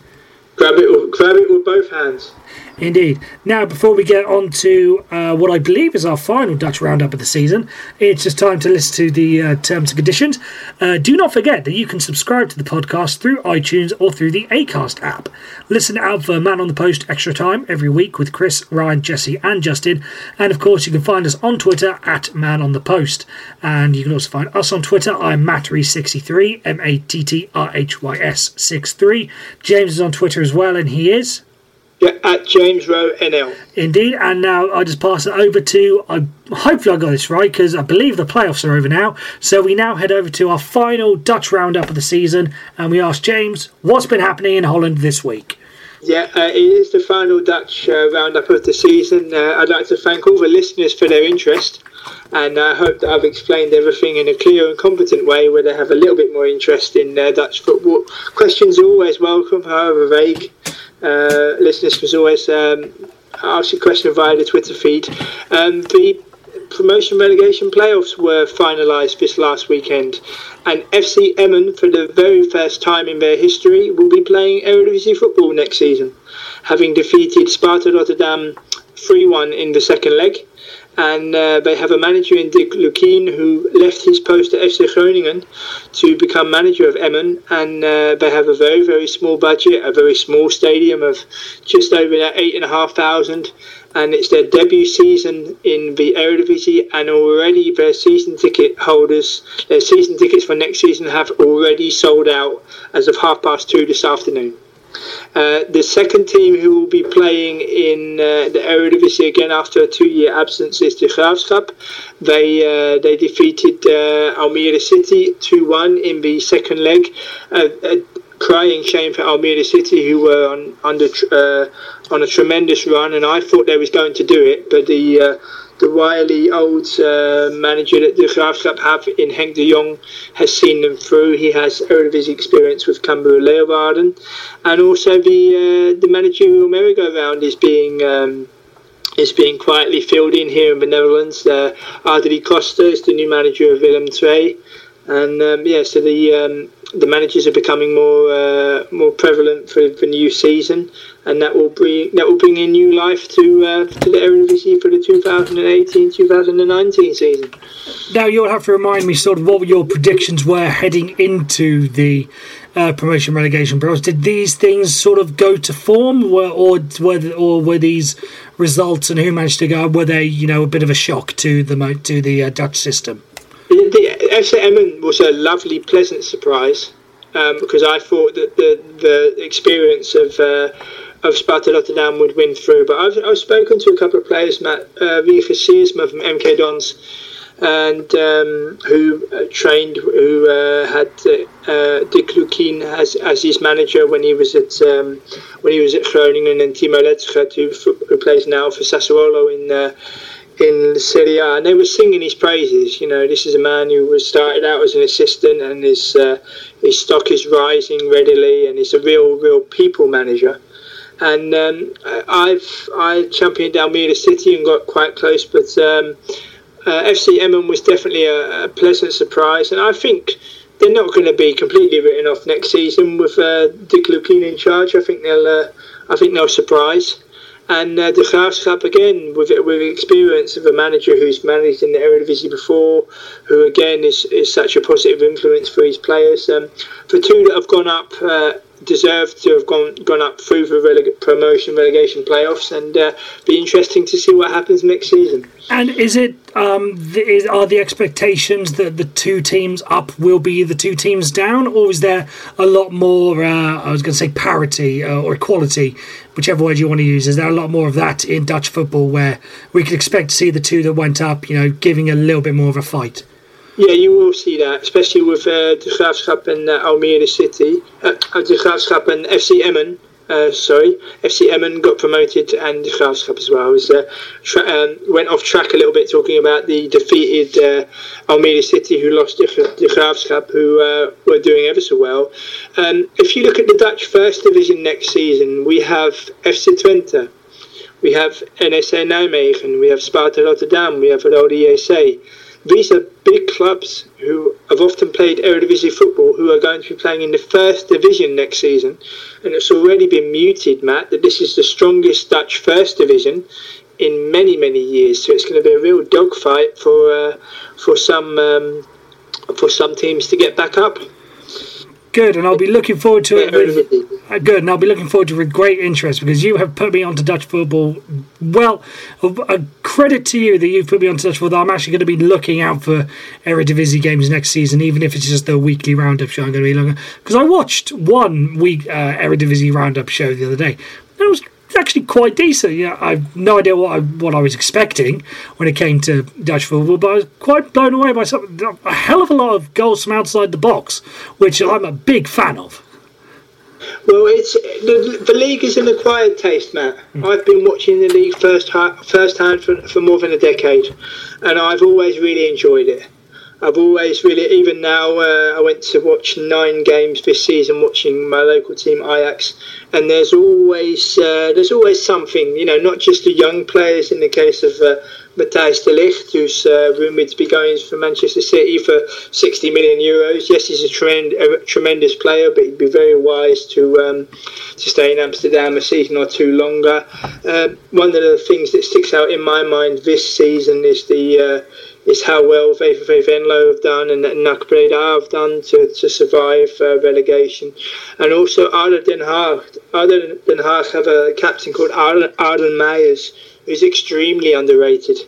Grab it, grab it with both hands. Indeed. Now, before we get on to uh, what I believe is our final Dutch roundup of the season, it's just time to listen to the uh, terms and conditions. Uh, do not forget that you can subscribe to the podcast through iTunes or through the Acast app. Listen out for Man on the Post Extra Time every week with Chris, Ryan, Jesse, and Justin. And of course, you can find us on Twitter at Man on the Post. And you can also find us on Twitter. I'm MattRhys63, M A T T R H Y S 63. James is on Twitter as well, and he is. Yeah, at James Rowe NL. Indeed, and now I just pass it over to. I hopefully I got this right because I believe the playoffs are over now. So we now head over to our final Dutch roundup of the season, and we ask James what's been happening in Holland this week. Yeah, uh, it is the final Dutch uh, roundup of the season. Uh, I'd like to thank all the listeners for their interest, and I hope that I've explained everything in a clear and competent way where they have a little bit more interest in uh, Dutch football. Questions are always welcome, however vague uh, listeners can always um, ask a question via the Twitter feed. Um, the promotion relegation playoffs were finalised this last weekend, and FC Emmen, for the very first time in their history, will be playing Eredivisie football next season, having defeated Sparta Rotterdam 3 1 in the second leg. And uh, they have a manager in Dick Lukkien who left his post at FC Groningen to become manager of Emmen. And uh, they have a very, very small budget, a very small stadium of just over 8,500 and it's their debut season in the Eredivisie, and already their season ticket holders, their season tickets for next season have already sold out as of half past two this afternoon. Uh, the second team who will be playing in uh, the Eredivisie again after a two-year absence is the Graafschap. They uh, they defeated uh, Almere City 2-1 in the second leg. a crying shame for Almere City, who were on under uh, on a tremendous run, and I thought they was going to do it, but the uh, the wily old uh, manager that the Graafschap have in Henk de Jong has seen them through. He has Eredivisie experience with Cambuur Leeuwarden, and also the uh, the managerial merry-go-round is being. Um, is being quietly filled in here in the Netherlands. Uh, Adrie Koster is the new manager of Willem II, and um, yeah, so the um, the managers are becoming more uh, more prevalent for the new season, and that will bring that will bring in new life to uh, to the Eredivisie for the 2018-2019 season. Now you'll have to remind me sort of what your predictions were heading into the uh, promotion relegation playoffs. Did these things sort of go to form, or or were or were these results and who managed to go? Were they you know a bit of a shock to the to the uh, Dutch system? The FC Emmen was a lovely, pleasant surprise um, because I thought that the the experience of uh, of Sparta Rotterdam would win through. But I've, I've spoken to a couple of players, Matt uh, Siersma from MK Dons, and um, who uh, trained, who uh, had uh, uh, Dick Lukkien as, as his manager when he was at um, when he was at Groningen, and Timo Letschert, who, who plays now for Sassuolo in uh, in Serie A, and they were singing his praises. You know, this is a man who was started out as an assistant, and his uh, his stock is rising readily, and he's a real, real people manager. And um, I've I championed Almere City and got quite close, but um, uh, FC Emmen was definitely a, a, pleasant surprise, and I think they're not going to be completely written off next season with uh, Dick Lukkien in charge. I think they'll uh, I think they'll surprise. And uh, de Graafschap again, with with experience of a manager who's managed in the Eredivisie before, who again is, is such a positive influence for his players. Um, for two that have gone up, uh, deserve to have gone gone up through the releg- promotion relegation playoffs, and uh, be interesting to see what happens next season. And is it um, the, is, are the expectations that the two teams up will be the two teams down, or is there a lot more? Uh, I was going to say parity uh, or equality, whichever word you want to use. Is there a lot more of that in Dutch football where we could expect to see the two that went up, you know, giving a little bit more of a fight? Yeah, you will see that, especially with uh, de Graafschap and uh, Almere City, uh, de Graafschap and FC Emmen. Uh, sorry, FC Emmen got promoted and the Graafschap as well. Was, uh, tra- um, went off track a little bit talking about the defeated uh, Almere City who lost the, the Graafschap who uh, were doing ever so well. Um, if you look at the Dutch First Division next season, we have FC Twente, we have NEC Nijmegen, we have Sparta Rotterdam, we have Roda JC. These are big clubs who have often played Eredivisie football who are going to be playing in the first division next season. And it's already been muted, Matt, that this is the strongest Dutch first division in many, many years. So it's going to be a real dogfight for uh, for some um, for some teams to get back up. Good, and I'll be looking forward to it. With, uh, good, and I'll be looking forward to it with great interest because you have put me onto Dutch football. Well, a credit to you that you've put me onto Dutch football. I'm actually going to be looking out for Eredivisie games next season, even if it's just the weekly roundup show. I'm going to be looking because I watched one week uh, Eredivisie roundup show the other day. And it was actually quite decent. Yeah, I've no idea what I what I was expecting when it came to Dutch football, but I was quite blown away by some a hell of a lot of goals from outside the box, which I'm a big fan of. Well, it's the, the league is an acquired taste, Matt. Mm. I've been watching the league first first hand for, for more than a decade, and I've always really enjoyed it. I've always really, even now, uh, I went to watch nine games this season, watching my local team Ajax, and there's always uh, there's always something, you know, not just the young players. In the case of uh, Matthijs de Ligt, who's uh, rumoured to be going for Manchester City for 60 million euros. Yes, he's a, trend, a tremendous player, but he'd be very wise to um, to stay in Amsterdam a season or two longer. Uh, one of the things that sticks out in my mind this season is the uh, is how well VVV Venlo have done and NAC Breda have done to, to survive uh, relegation. And also ADO Den Haag. ADO Den Haag have a captain called Arden, Arden Meijers who's extremely underrated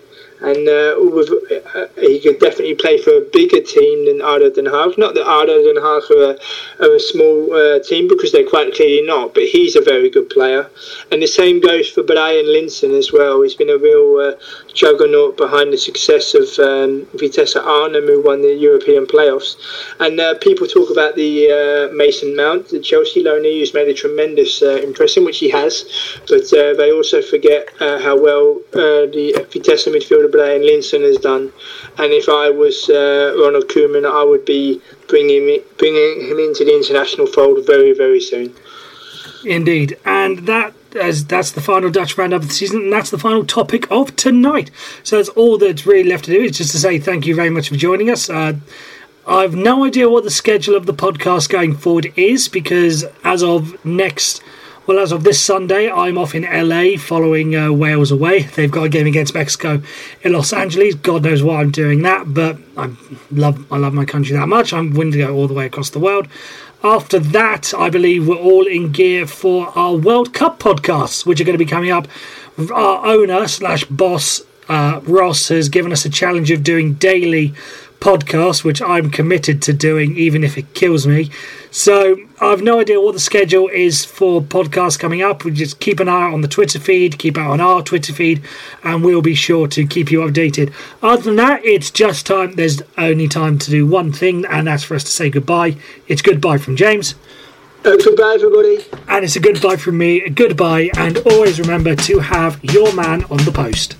and uh, uh, he could definitely play for a bigger team than ADO Den Haag. Not that ADO Den Haag are a, are a small uh, team because they're quite clearly not, but he's a very good player. And the same goes for Bryan Linssen as well. He's been a real uh, juggernaut behind the success of um, Vitesse Arnhem, who won the European playoffs. And uh, people talk about the uh, Mason Mount, the Chelsea loanee, who's made a tremendous impression, which he has. But they also forget how well the Vitesse midfielder Bryan Linssen has done. And if I was uh, Ronald Koeman, I would be bringing him, bringing him into the international fold very, very soon. Indeed, and that as that's the final Dutch roundup of the season, and that's the final topic of tonight. So that's all that's really left to do is just to say thank you very much for joining us. Uh, I've no idea what the schedule of the podcast going forward is because as of next well, as of this Sunday, I'm off in LA following uh, Wales away. They've got a game against Mexico in Los Angeles. God knows why I'm doing that, but I love I love my country that much. I'm willing to go all the way across the world. After that, I believe we're all in gear for our World Cup podcasts, which are going to be coming up. Our owner slash boss uh, Ross has given us a challenge of doing daily podcast, which I'm committed to doing, even if it kills me. So I've no idea what the schedule is for podcasts coming up. We just keep an eye out on the Twitter feed, keep out on our Twitter feed, and we'll be sure to keep you updated. Other than that, it's just time. There's only time to do one thing, and that's for us to say goodbye. It's goodbye from James. Uh, goodbye, everybody. And it's a goodbye from me. Goodbye, and always remember to have your man on the post.